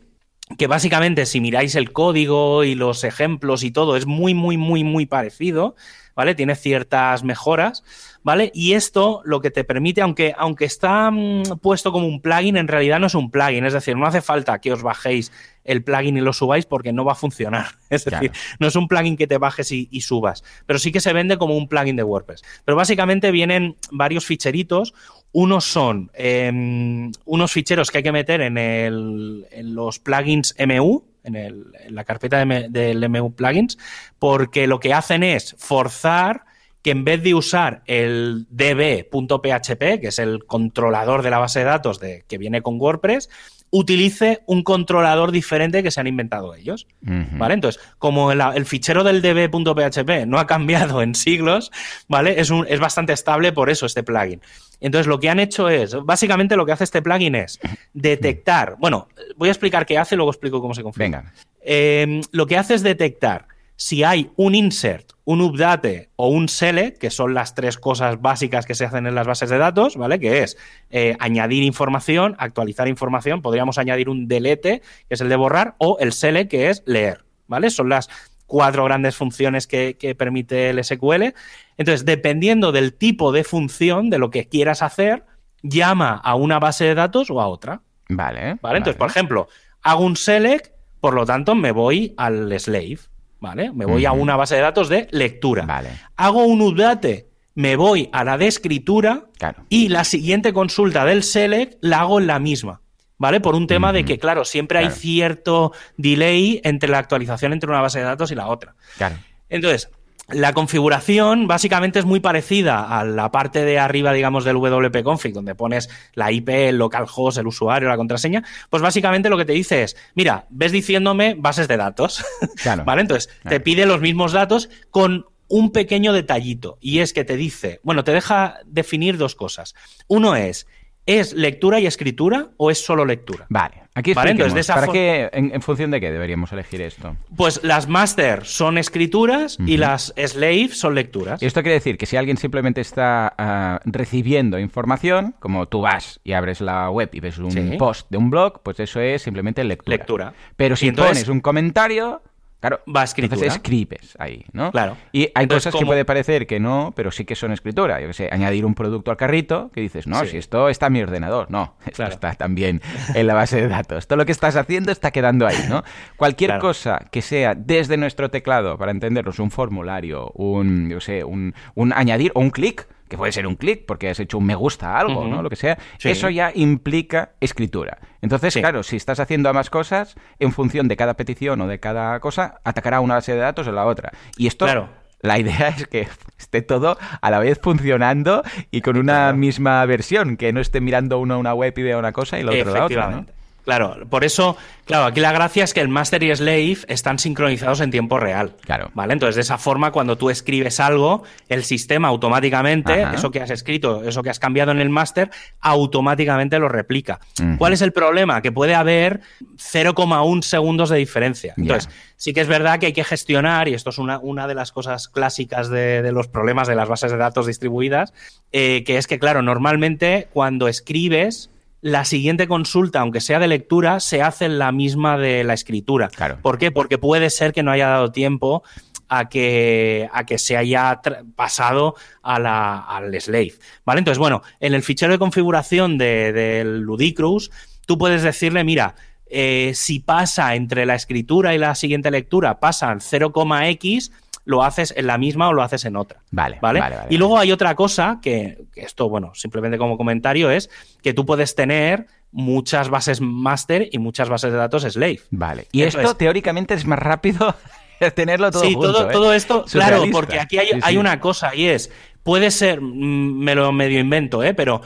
que básicamente si miráis el código y los ejemplos y todo es muy, muy, muy, muy parecido, ¿vale? Tiene ciertas mejoras, ¿vale? Y esto lo que te permite, aunque, aunque está mm, puesto como un plugin, en realidad no es un plugin, es decir, no hace falta que os bajéis el plugin y lo subáis porque no va a funcionar. Es decir, no es un plugin que te bajes y, subas, pero sí que se vende como un plugin de WordPress. Pero básicamente vienen varios ficheritos. Unos son em, unos ficheros que hay que meter en, el, en los plugins MU, en, el, en, la carpeta del MU plugins, porque lo que hacen es forzar que en vez de usar el db.php, que es el controlador de la base de datos de, que viene con WordPress, utilice un controlador diferente que se han inventado ellos. ¿Vale? Entonces, como el, fichero del db.php no ha cambiado en siglos, ¿vale? Es, un, es bastante estable por eso este plugin. Entonces, lo que han hecho es, básicamente lo que hace este plugin es detectar, bueno, voy a explicar qué hace y luego explico cómo se configura. Venga. Eh, lo que hace es detectar si hay un insert, un update o un select, que son las tres cosas básicas que se hacen en las bases de datos, ¿vale? Que es eh, añadir información, actualizar información, podríamos añadir un delete, que es el de borrar, o el select, que es leer, ¿vale? Son las cuatro grandes funciones que, que permite el SQL. Entonces, dependiendo del tipo de función, de lo que quieras hacer, llama a una base de datos o a otra. Vale. ¿Vale? Entonces, por ejemplo, hago un select, por lo tanto, me voy al slave. ¿Vale? Me voy a una base de datos de lectura. Vale. Hago un update, me voy a la de escritura Claro. y la siguiente consulta del select la hago en la misma. ¿Vale? Por un tema de que, claro, siempre hay cierto delay entre la actualización entre una base de datos y la otra. Claro. Entonces, la configuración básicamente es muy parecida a la parte de arriba, digamos, del WP config, donde pones la IP, el localhost, el usuario, la contraseña. Pues básicamente lo que te dice es, mira, ves diciéndome bases de datos. Claro. ¿Vale? Entonces, te pide los mismos datos con un pequeño detallito. Y es que te dice, bueno, te deja definir dos cosas. Uno es, ¿es lectura y escritura o es solo lectura? Vale. Aquí Vale, entonces, de esa ¿Para for- qué, en, en función de qué deberíamos elegir esto? Pues las master son escrituras y las slave son lecturas. Y esto quiere decir que si alguien simplemente está ah, recibiendo información, como tú vas y abres la web y ves un Sí. post de un blog, pues eso es simplemente lectura. Lectura. Pero si entonces- pones un comentario, claro, Va a escritura. entonces escribes ahí, ¿no? Claro. Y hay Entonces, cosas que puede parecer que no, pero sí que son escritura. Yo que sé, añadir un producto al carrito, que dices, no, Sí. si esto está en mi ordenador. No, esto Claro. está también en la base de datos. Todo lo que estás haciendo está quedando ahí, ¿no? Cualquier Claro. cosa que sea desde nuestro teclado, para entendernos, un formulario, un, yo sé, un, un añadir o un clic, que puede ser un clic porque has hecho un me gusta a algo. ¿no? Lo que sea, Sí. eso ya implica escritura. Entonces, Sí. claro, si estás haciendo ambas cosas, en función de cada petición o de cada cosa, atacará una base de datos o la otra. Y esto Claro. la idea es que esté todo a la vez funcionando y con una misma versión, que no esté mirando uno una web y vea una cosa y la otra la otra. ¿no? Claro, por eso, claro, aquí la gracia es que el master y slave están sincronizados en tiempo real. Claro. ¿Vale? Entonces, de esa forma, cuando tú escribes algo, el sistema automáticamente, Ajá. eso que has escrito, eso que has cambiado en el master, automáticamente lo replica. ¿Cuál es el problema? Que puede haber 0,1 segundos de diferencia. Entonces, sí que es verdad que hay que gestionar, y esto es una, una de las cosas clásicas de, de los problemas de las bases de datos distribuidas, eh, que es que, claro, normalmente cuando escribes, la siguiente consulta, aunque sea de lectura, se hace la misma de la escritura. Claro. ¿Por qué? Porque puede ser que no haya dado tiempo a que, a que se haya pasado a la- al slave. ¿Vale? Entonces, bueno, en el fichero de configuración de- del Ludicrous, tú puedes decirle, mira, eh, si pasa entre la escritura y la siguiente lectura, pasan 0,x, lo haces en la misma o lo haces en otra. Vale, ¿Vale? vale, vale, y luego hay otra cosa que, que esto, bueno, simplemente como comentario es que tú puedes tener muchas bases master y muchas bases de datos slave. Vale. Y esto es. teóricamente es más rápido tenerlo todo sí, junto, todo, ¿eh? todo esto, claro, porque aquí hay, Sí, hay una cosa y es, puede ser, mm, me lo medio invento, ¿eh? pero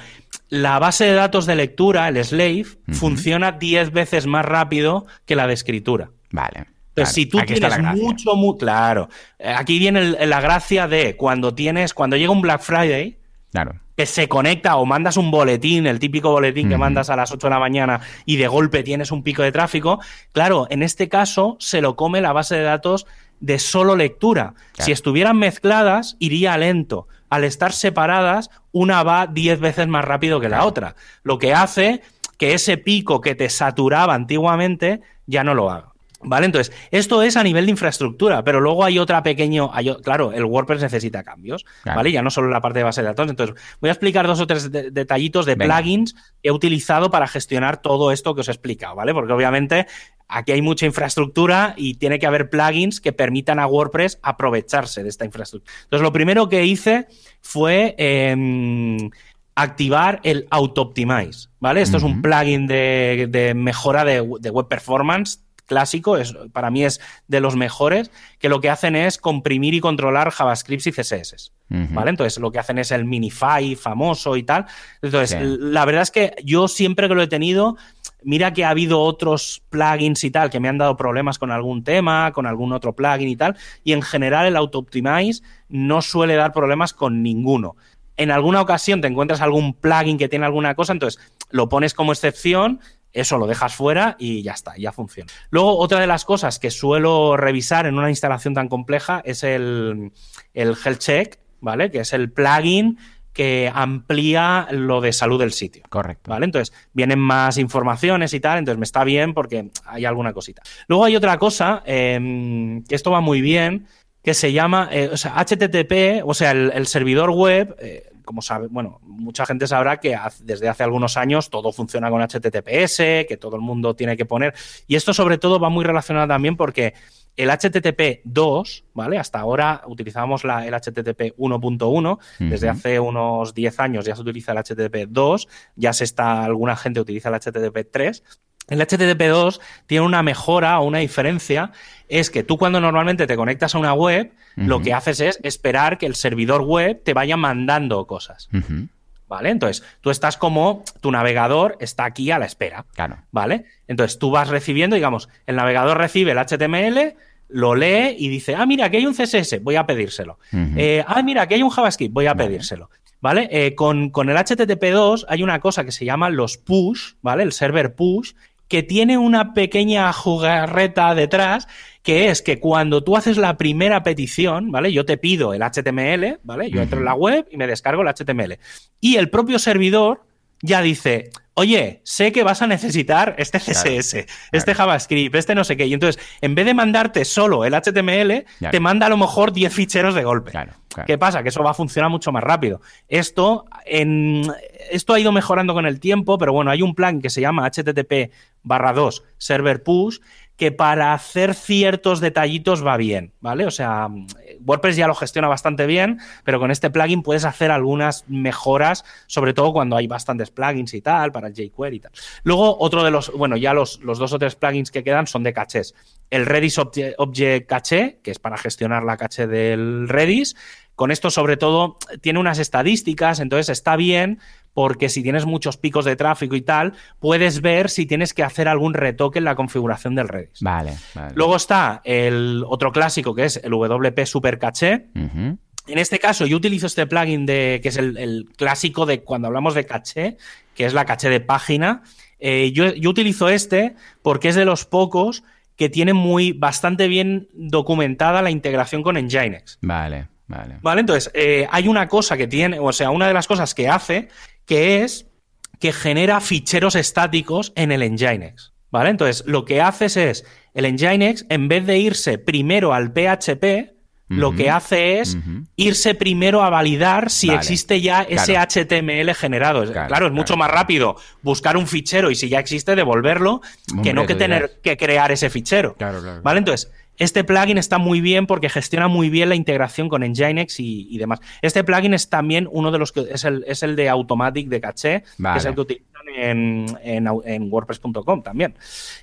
la base de datos de lectura, el slave, funciona 10 veces más rápido que la de escritura. Vale. Entonces, si tú tienes mucho, muy claro. Eh, Aquí viene el- la gracia de cuando tienes, cuando llega un Black Friday, Claro. que se conecta o mandas un boletín, el típico boletín que mandas a las 8 de la mañana y de golpe tienes un pico de tráfico, claro, en este caso se lo come la base de datos de solo lectura. Claro. Si estuvieran mezcladas, iría lento. Al estar separadas, una va 10 veces más rápido que la otra, lo que hace que ese pico que te saturaba antiguamente ya no lo haga. ¿Vale? Entonces, esto es a nivel de infraestructura, pero luego hay otra pequeño, hay claro, el WordPress necesita cambios, Claro. ¿vale? Ya no solo la parte de base de datos. Entonces, voy a explicar dos o tres de- detallitos de Venga. plugins que he utilizado para gestionar todo esto que os he explicado, ¿vale? Porque obviamente aquí hay mucha infraestructura y tiene que haber plugins que permitan a WordPress aprovecharse de esta infraestructura. Entonces, lo primero que hice fue em, activar el Auto Optimize, ¿vale? Esto es un plugin de, de mejora de, de web performance clásico, es, para mí es de los mejores, que lo que hacen es comprimir y controlar JavaScript y CSS. ¿Vale? Entonces, lo que hacen es el minify famoso y tal. Entonces, Sí. la verdad es que yo siempre que lo he tenido, mira que ha habido otros plugins y tal que me han dado problemas con algún tema, con algún otro plugin y tal, y en general el Auto Optimize no suele dar problemas con ninguno. En alguna ocasión te encuentras algún plugin que tiene alguna cosa, entonces lo pones como excepción. Eso lo dejas fuera y ya está, ya funciona. Luego, otra de las cosas que suelo revisar en una instalación tan compleja es el, el Health Check, ¿vale? Que es el plugin que amplía lo de salud del sitio. Correcto. ¿Vale? Entonces, vienen más informaciones y tal, entonces me está bien porque hay alguna cosita. Luego hay otra cosa, eh, que esto va muy bien, que se llama, eh, o sea, HTTP, o sea, el, el servidor web, eh, como sabe, bueno, mucha gente sabrá que desde hace algunos años todo funciona con HTTPS, que todo el mundo tiene que poner. Y esto sobre todo va muy relacionado también porque el HTTP 2, ¿vale? Hasta ahora utilizábamos la, el HTTP 1.1, desde hace unos 10 años ya se utiliza el HTTP 2, ya se está, alguna gente utiliza el HTTP 3. El HTTP2 tiene una mejora o una diferencia, es que tú cuando normalmente te conectas a una web, uh -huh. lo que haces es esperar que el servidor web te vaya mandando cosas. Uh -huh. ¿Vale? Entonces, tú estás como, tu navegador está aquí a la espera. Claro. ¿Vale? Entonces, tú vas recibiendo, digamos, el navegador recibe el HTML, lo lee y dice, ah, mira, aquí hay un CSS, voy a pedírselo. Uh -huh. eh, ah, mira, aquí hay un JavaScript, voy a vale. pedírselo. ¿Vale? Eh, con, con, el HTTP2 hay una cosa que se llama los push, ¿vale? El server push, que tiene una pequeña jugarreta detrás, que es que cuando tú haces la primera petición, ¿vale? Yo te pido el HTML, ¿vale? Yo entro en la web y me descargo el HTML. Y el propio servidor ya dice, oye, sé que vas a necesitar este CSS, claro, este. JavaScript, este no sé qué. Y entonces, en vez de mandarte solo el HTML, claro. te manda a lo mejor 10 ficheros de golpe. ¿Qué pasa? Que eso va a funcionar mucho más rápido. Esto, en, esto ha ido mejorando con el tiempo, pero bueno, hay un plan que se llama HTTP barra 2 server push que para hacer ciertos detallitos va bien, ¿vale? O sea, WordPress ya lo gestiona bastante bien, pero con este plugin puedes hacer algunas mejoras, sobre todo cuando hay bastantes plugins y tal, para jQuery y tal. Luego, otro de los, bueno, ya los, los dos o tres plugins que quedan son de cachés. El Redis Object, Object Cache, que es para gestionar la caché del Redis. Con esto, sobre todo, tiene unas estadísticas, entonces está bien porque si tienes muchos picos de tráfico y tal, puedes ver si tienes que hacer algún retoque en la configuración del Redis. Vale, vale. Luego está el otro clásico que es el WP Super Caché. Uh -huh. En este caso, yo utilizo este plugin de que es el, el, clásico de cuando hablamos de caché, que es la caché de página. Eh, yo, yo utilizo este porque es de los pocos que tiene muy bastante bien documentada la integración con Nginx. Vale. Vale. Vale, entonces, eh, hay una cosa que tiene, o sea, una de las cosas que hace, que es que genera ficheros estáticos en el Nginx. ¿Vale? Entonces, lo que haces es, el Nginx, en vez de irse primero al PHP, uh -huh. lo que hace es uh -huh. irse primero a validar si vale. existe ya ese claro. HTML generado. Claro, claro es mucho claro. más rápido buscar un fichero y si ya existe, devolverlo, Hombre, que no que tener que crear ese fichero. ¿Vale? Entonces, este plugin está muy bien porque gestiona muy bien la integración con Nginx y, y demás. Este plugin es también uno de los que es el, es el de Automatic de caché, vale. que es el que utilizan en, en, en WordPress.com también.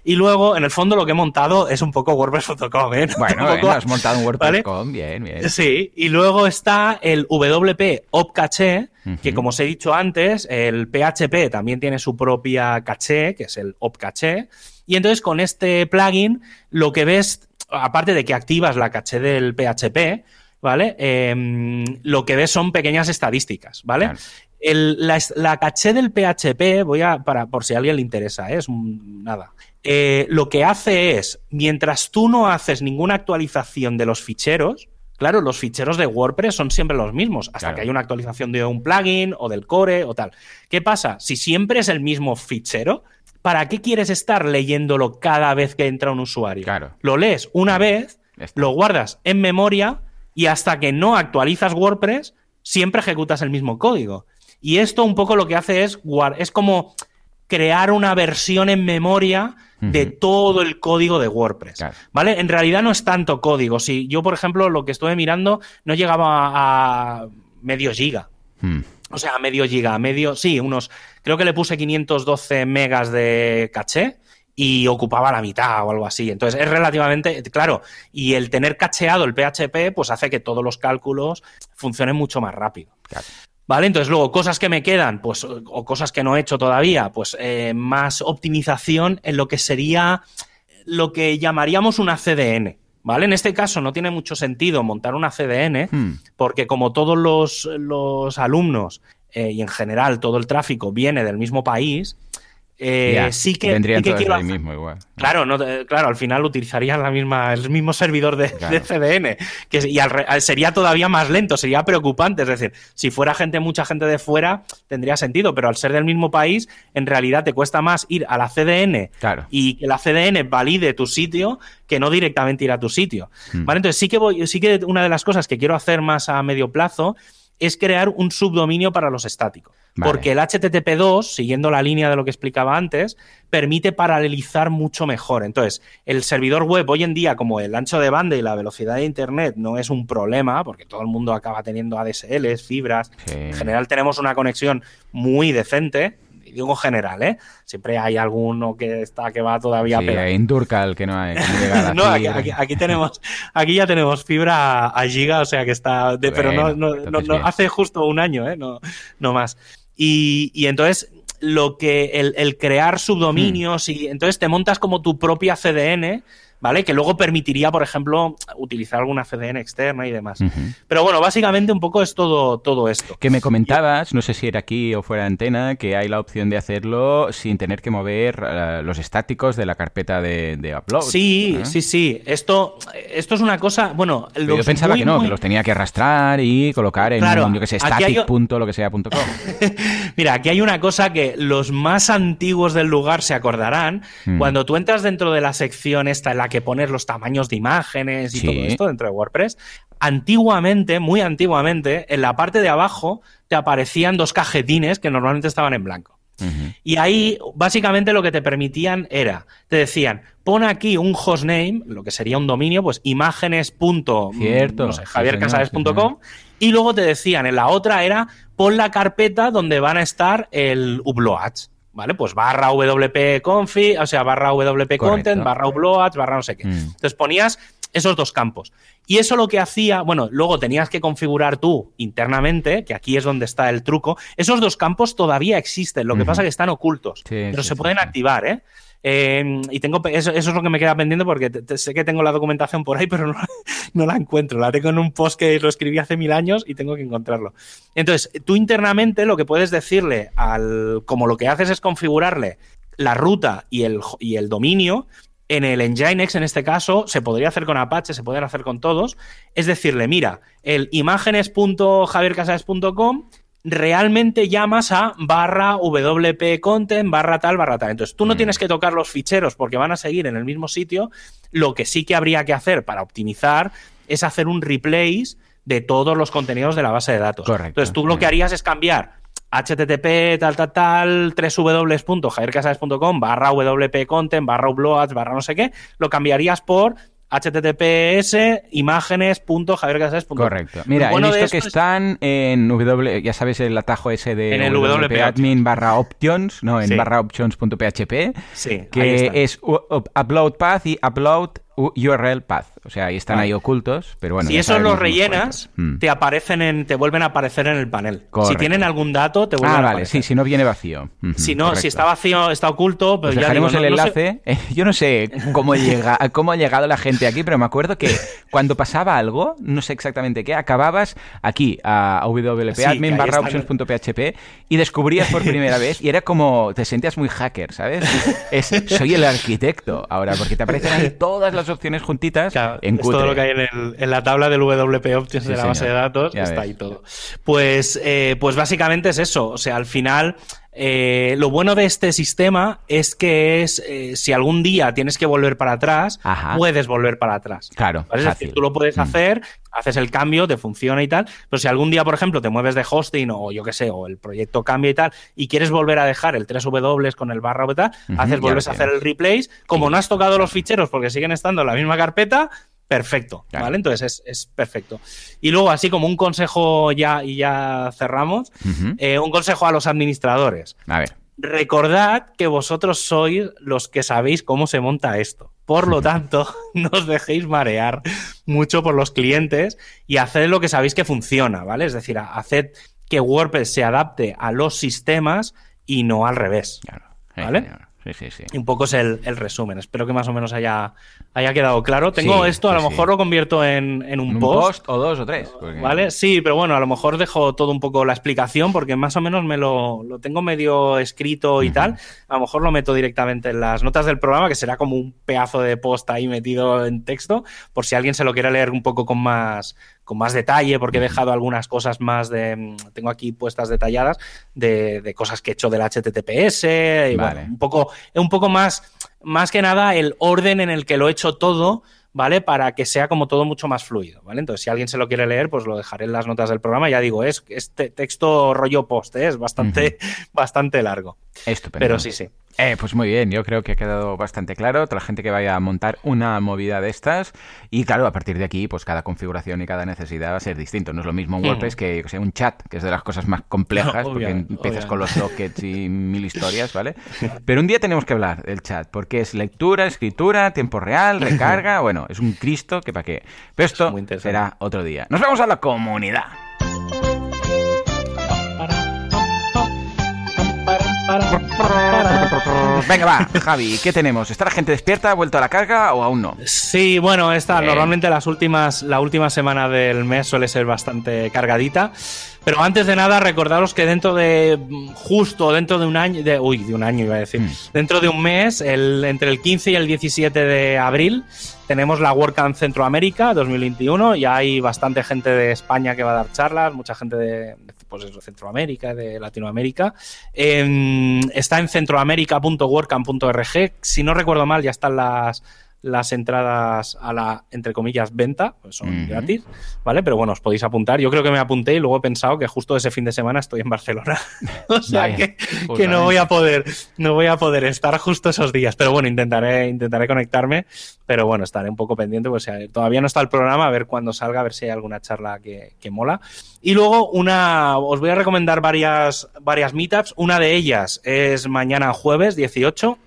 Y luego, en el fondo, lo que he montado es un poco WordPress.com. ¿eh? Bueno, poco, bueno, has montado un WordPress.com, ¿vale? bien, bien. Sí, y luego está el WP Opcaché, uh -huh. que como os he dicho antes, el PHP también tiene su propia caché, que es el Opcaché. Y entonces con este plugin lo que ves aparte de que activas la caché del PHP, ¿vale? Eh, lo que ves son pequeñas estadísticas, ¿vale? Claro. El, la, la, caché del PHP, voy a, para, por si a alguien le interesa, ¿eh? es un, nada. Eh, lo que hace es, mientras tú no haces ninguna actualización de los ficheros, claro, los ficheros de WordPress son siempre los mismos, hasta claro. que hay una actualización de un plugin o del core o tal. ¿Qué pasa? Si siempre es el mismo fichero, ¿para qué quieres estar leyéndolo cada vez que entra un usuario? Claro. Lo lees una vez, lo guardas en memoria y hasta que no actualizas WordPress, siempre ejecutas el mismo código. Y esto un poco lo que hace es, es como crear una versión en memoria de uh -huh. todo el código de WordPress. Claro. ¿Vale? En realidad no es tanto código. Si yo, por ejemplo, lo que estuve mirando no llegaba a medio giga. Hmm. O sea, medio giga, medio, sí, unos, creo que le puse 512 megas de caché y ocupaba la mitad o algo así. Entonces es relativamente, claro, y el tener cacheado el PHP, pues hace que todos los cálculos funcionen mucho más rápido. Claro. ¿Vale? Entonces, luego, cosas que me quedan, pues, o cosas que no he hecho todavía, pues eh, más optimización en lo que sería lo que llamaríamos una CDN. ¿Vale? En este caso no tiene mucho sentido montar una CDN, hmm. porque como todos los, los alumnos eh, y en general todo el tráfico viene del mismo país, eh, sí que, vendrían sí que todas quiero ahí hacer- mismo igual. Claro, no, eh, claro, al final utilizarían la misma, el mismo servidor de, Claro. de CDN, que y al sería todavía más lento, sería preocupante. Es decir, si fuera gente, mucha gente de fuera, tendría sentido, pero al ser del mismo país, en realidad te cuesta más ir a la CDN Claro. y que la CDN valide tu sitio que no directamente ir a tu sitio. Mm. ¿Vale? Entonces sí que voy, sí que una de las cosas que quiero hacer más a medio plazo es crear un subdominio para los estáticos. Vale. Porque el HTTP2, siguiendo la línea de lo que explicaba antes, permite paralelizar mucho mejor. Entonces, el servidor web hoy en día, como el ancho de banda y la velocidad de Internet no es un problema, porque todo el mundo acaba teniendo ADSLs, fibras, Sí. en general tenemos una conexión muy decente, digo general, ¿eh? Siempre hay alguno que está que va todavía Sí, pegado. en Durcal que no hay. que no No, aquí, aquí- aquí tenemos, aquí ya tenemos fibra a giga, o sea que está, de- pero no, Bueno, no- no- no- bien. hace justo un año, ¿eh? no, no más. Y, y entonces lo que el, el crear subdominios y entonces te montas como tu propia CDN, ¿vale? Que luego permitiría, por ejemplo, utilizar alguna CDN externa y demás. Pero bueno, básicamente un poco es todo, todo esto. Que me comentabas, no sé si era aquí o fuera de antena, que hay la opción de hacerlo sin tener que mover eh, los estáticos de la carpeta de, de upload. Sí, sí, sí. Esto, esto es una cosa, bueno, los yo pensaba muy, que no, muy- que los tenía que arrastrar y colocar en Claro, un, yo que sé, aquí hay- static punto lo que sea punto com. Mira, aquí hay una cosa que los más antiguos del lugar se acordarán. Mm. Cuando tú entras dentro de la sección esta en la que pones los tamaños de imágenes y Sí. todo esto dentro de WordPress, antiguamente, muy antiguamente, en la parte de abajo te aparecían dos cajetines que normalmente estaban en blanco. Y ahí, básicamente, lo que te permitían era, te decían, pon aquí un hostname, lo que sería un dominio, pues imágenes. punto, Cierto, No sé, sí, javiercasares.com. Y luego te decían, en la otra era, pon la carpeta donde van a estar el uploads. ¿Vale? Pues barra wp config, o sea, barra wp content, barra uploads, barra no sé qué. Mm. Entonces ponías esos dos campos. Y eso lo que hacía, bueno, luego tenías que configurar tú internamente, que aquí es donde está el truco. Esos dos campos todavía existen, lo que pasa es que están ocultos, Sí, pero sí, se sí, pueden activar, ¿eh? Eh, y tengo eso, es lo que me queda pendiente porque sé que tengo la documentación por ahí, pero no, no la encuentro. La tengo en un post que lo escribí hace mil años y tengo que encontrarlo. Entonces, tú internamente lo que puedes decirle al. Como lo que haces es configurarle la ruta y el, y el dominio. En el Nginx, en este caso, se podría hacer con Apache, se pueden hacer con todos. Es decirle, mira, el imágenes.javiercasares.com realmente llamas a barra wp content, barra tal, barra tal. Entonces tú no Mm. tienes que tocar los ficheros porque van a seguir en el mismo sitio. Lo que sí que habría que hacer para optimizar es hacer un replace de todos los contenidos de la base de datos. Correcto. Entonces tú lo que Mm. harías es cambiar http tal tal tal www.javiercasares.com barra wp content barra uploads barra no sé qué lo cambiarías por https imágenes.javiercasares.com Correcto. Mira, bueno he visto que es- están en W, ya sabes el atajo ese de En el WP admin barra options, no, en Sí. barra options.php, Sí, que es upload path y upload URL path. O sea, ahí están ahí ocultos, pero bueno. si esos los rellenas, cuantos. Mm. te aparecen en, te vuelven a aparecer en el panel. Si tienen algún dato, te vuelven Ah, a vale, aparecer. sí, si no viene vacío. Si no, correcto. si está vacío, está oculto, pero Pues ya dejaremos digo, el no- no sé- enlace. Eh, Yo no sé cómo, llega, cómo ha llegado la gente aquí, pero me acuerdo que cuando pasaba algo, no sé exactamente qué, acababas aquí a wp Sí, admin barra options.php y descubrías por primera vez y era como te sentías muy hacker, ¿sabes? Es, soy el arquitecto ahora, porque te aparecen ahí todas las opciones juntitas Claro, en es todo lo que hay en, el- en la tabla del WP Options Sí, de la base de datos, Ya está ves. ahí todo. Pues, eh, pues básicamente es eso. O sea, al final, eh, lo bueno de este sistema es que es, eh, si algún día tienes que volver para atrás, Ajá. puedes volver para atrás. Claro, ¿Vale? Es fácil. decir, tú lo puedes Mm. hacer, haces el cambio, te funciona y tal, pero si algún día, por ejemplo, te mueves de hosting o yo qué sé, o el proyecto cambia y tal, y quieres volver a dejar el 3W con el barra o tal, haces, vuelves a hacer el replace, como Sí. no has tocado los ficheros porque siguen estando en la misma carpeta, perfecto, Claro. ¿vale? Entonces es, es perfecto. Y luego, así como un consejo ya, y ya cerramos, eh, un consejo a los administradores. A ver. Recordad que vosotros sois los que sabéis cómo se monta esto. Por lo tanto, no os dejéis marear mucho por los clientes y haced lo que sabéis que funciona, ¿vale? Es decir, haced que WordPress se adapte a los sistemas y no al revés. Claro. Sí, ¿Vale? señor. Sí, sí, sí. Un poco es el, resumen. Espero que más o menos haya, haya quedado claro. Tengo esto, a lo mejor lo convierto en, un, post. o dos o tres. ¿Vale? Sí, pero bueno, a lo mejor dejo todo un poco la explicación porque más o menos me lo, tengo medio escrito y tal. A lo mejor lo meto directamente en las notas del programa, que será como un pedazo de post ahí metido en texto, por si alguien se lo quiere leer un poco con más, con más detalle, porque he dejado algunas cosas más de. Tengo aquí puestas detalladas de, cosas que he hecho del HTTPS, y bueno, un poco, un poco más, más que nada el orden en el que lo he hecho todo. ¿vale? Para que sea como todo mucho más fluido, ¿vale? Entonces, si alguien se lo quiere leer, pues lo dejaré en las notas del programa. Ya digo, es este texto rollo post, ¿eh? es bastante, bastante largo. Estupendo. Pero sí, sí. Eh, pues muy bien, yo creo que ha quedado bastante claro. Toda la gente que vaya a montar una movida de estas. Y claro, a partir de aquí, pues cada configuración y cada necesidad va a ser distinto. No es lo mismo un WordPress que, sea, un chat, que es de las cosas más complejas, porque empiezas con los sockets y mil historias, ¿vale? Pero un día tenemos que hablar del chat, porque es lectura, escritura, tiempo real, recarga. Bueno, es un Cristo que para qué. Pero esto será otro día. Nos vamos a la comunidad. Venga, va, Javi, ¿qué tenemos? ¿Está la gente despierta, ha vuelto a la carga o aún no? Sí, bueno, está. Normalmente las últimas, la última semana del mes suele ser bastante cargadita. Pero antes de nada, recordaros que dentro de justo dentro de un año, de, uy, de un año iba a decir, mm. dentro de un mes, el, entre el 15 y el 17 de abril, tenemos la WordCamp Centroamérica 2021 y hay bastante gente de España que va a dar charlas, mucha gente de, pues Centroamérica, de Latinoamérica. está en centroamérica.wordcamp.org. Si no recuerdo mal, ya están las las entradas a la, entre comillas, venta, pues son gratis, ¿vale? Pero bueno, os podéis apuntar. Yo creo que me apunté y luego he pensado que justo ese fin de semana estoy en Barcelona. o sea que, pues que no voy a poder, no voy a poder estar justo esos días. Pero bueno, intentaré, intentaré conectarme. Pero bueno, estaré un poco pendiente, pues todavía no está el programa, a ver cuándo salga, a ver si hay alguna charla que, que mola. Y luego una, os voy a recomendar varias, varias meetups. Una de ellas es mañana jueves 18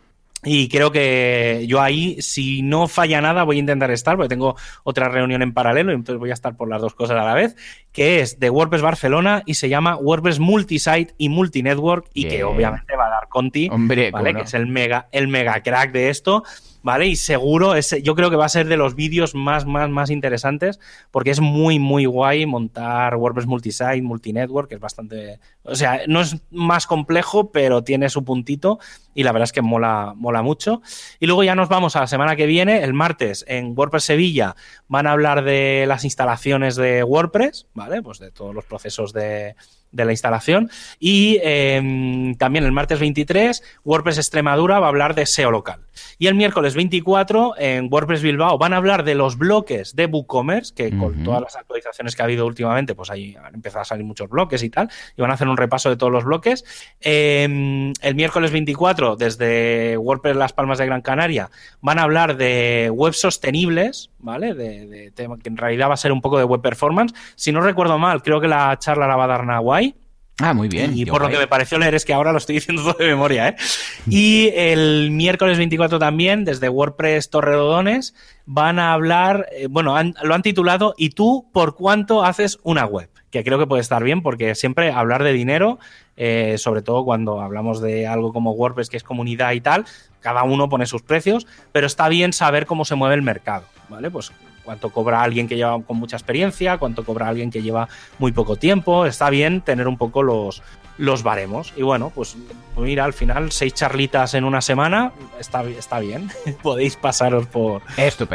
y creo que yo ahí, si no falla nada, voy a intentar estar, porque tengo otra reunión en paralelo, y entonces voy a estar por las dos cosas a la vez, que es de WordPress Barcelona y se llama WordPress Multisite y Multinetwork, y que obviamente va a dar Conti, Hombre, ¿vale? que es el mega, el mega crack de esto. ¿vale? Y seguro, ese, yo creo que va a ser de los vídeos más, más, más interesantes, porque es muy, muy guay montar WordPress multisite, multinetwork, que es bastante, o sea, no es más complejo, pero tiene su puntito y la verdad es que mola, mola mucho. Y luego ya nos vamos a la semana que viene, el martes, en WordPress Sevilla, van a hablar de las instalaciones de WordPress, ¿vale? Pues de todos los procesos de, de la instalación. Y em, también el martes 23, WordPress Extremadura va a hablar de SEO local. Y el miércoles 24, en WordPress Bilbao, van a hablar de los bloques de WooCommerce, que con todas las actualizaciones que ha habido últimamente, pues ahí han empezado a salir muchos bloques y tal, y van a hacer un repaso de todos los bloques. Em, el miércoles 24, desde WordPress Las Palmas de Gran Canaria, van a hablar de web sostenibles, ¿vale? De, tema que en realidad va a ser un poco de web performance. Si no recuerdo mal, creo que la charla la va a dar Nahuay. Ah, muy bien. Y por lo que me pareció leer es que ahora lo estoy diciendo todo de memoria, ¿eh? Y el miércoles 24 también, desde WordPress Torredodones, van a hablar, eh, bueno, lo han titulado ¿Y tú por cuánto haces una web? Que creo que puede estar bien porque siempre hablar de dinero, eh, sobre todo cuando hablamos de algo como WordPress, que es comunidad y tal, cada uno pone sus precios, pero está bien saber cómo se mueve el mercado, ¿vale? Pues cuánto cobra alguien que lleva con mucha experiencia, cuánto cobra alguien que lleva muy poco tiempo. Está bien tener un poco los, los baremos. Y bueno, pues mira, al final, seis charlitas en una semana está, está bien. Podéis pasaros por,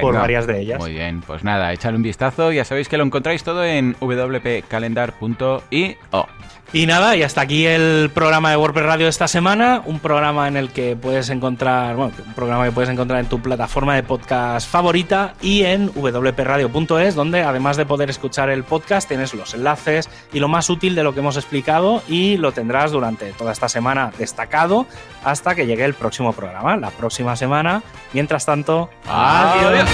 por varias de ellas. Muy bien, pues nada, echadle un vistazo. Ya sabéis que lo encontráis todo en wpcalendar.io. Y nada, y hasta aquí el programa de WordPress Radio de esta semana, un programa en el que puedes encontrar, bueno, un programa que puedes encontrar en tu plataforma de podcast favorita y en wpradio.es, donde además de poder escuchar el podcast, tienes los enlaces y lo más útil de lo que hemos explicado y lo tendrás durante toda esta semana destacado hasta que llegue el próximo programa, la próxima semana. Mientras tanto, adiós.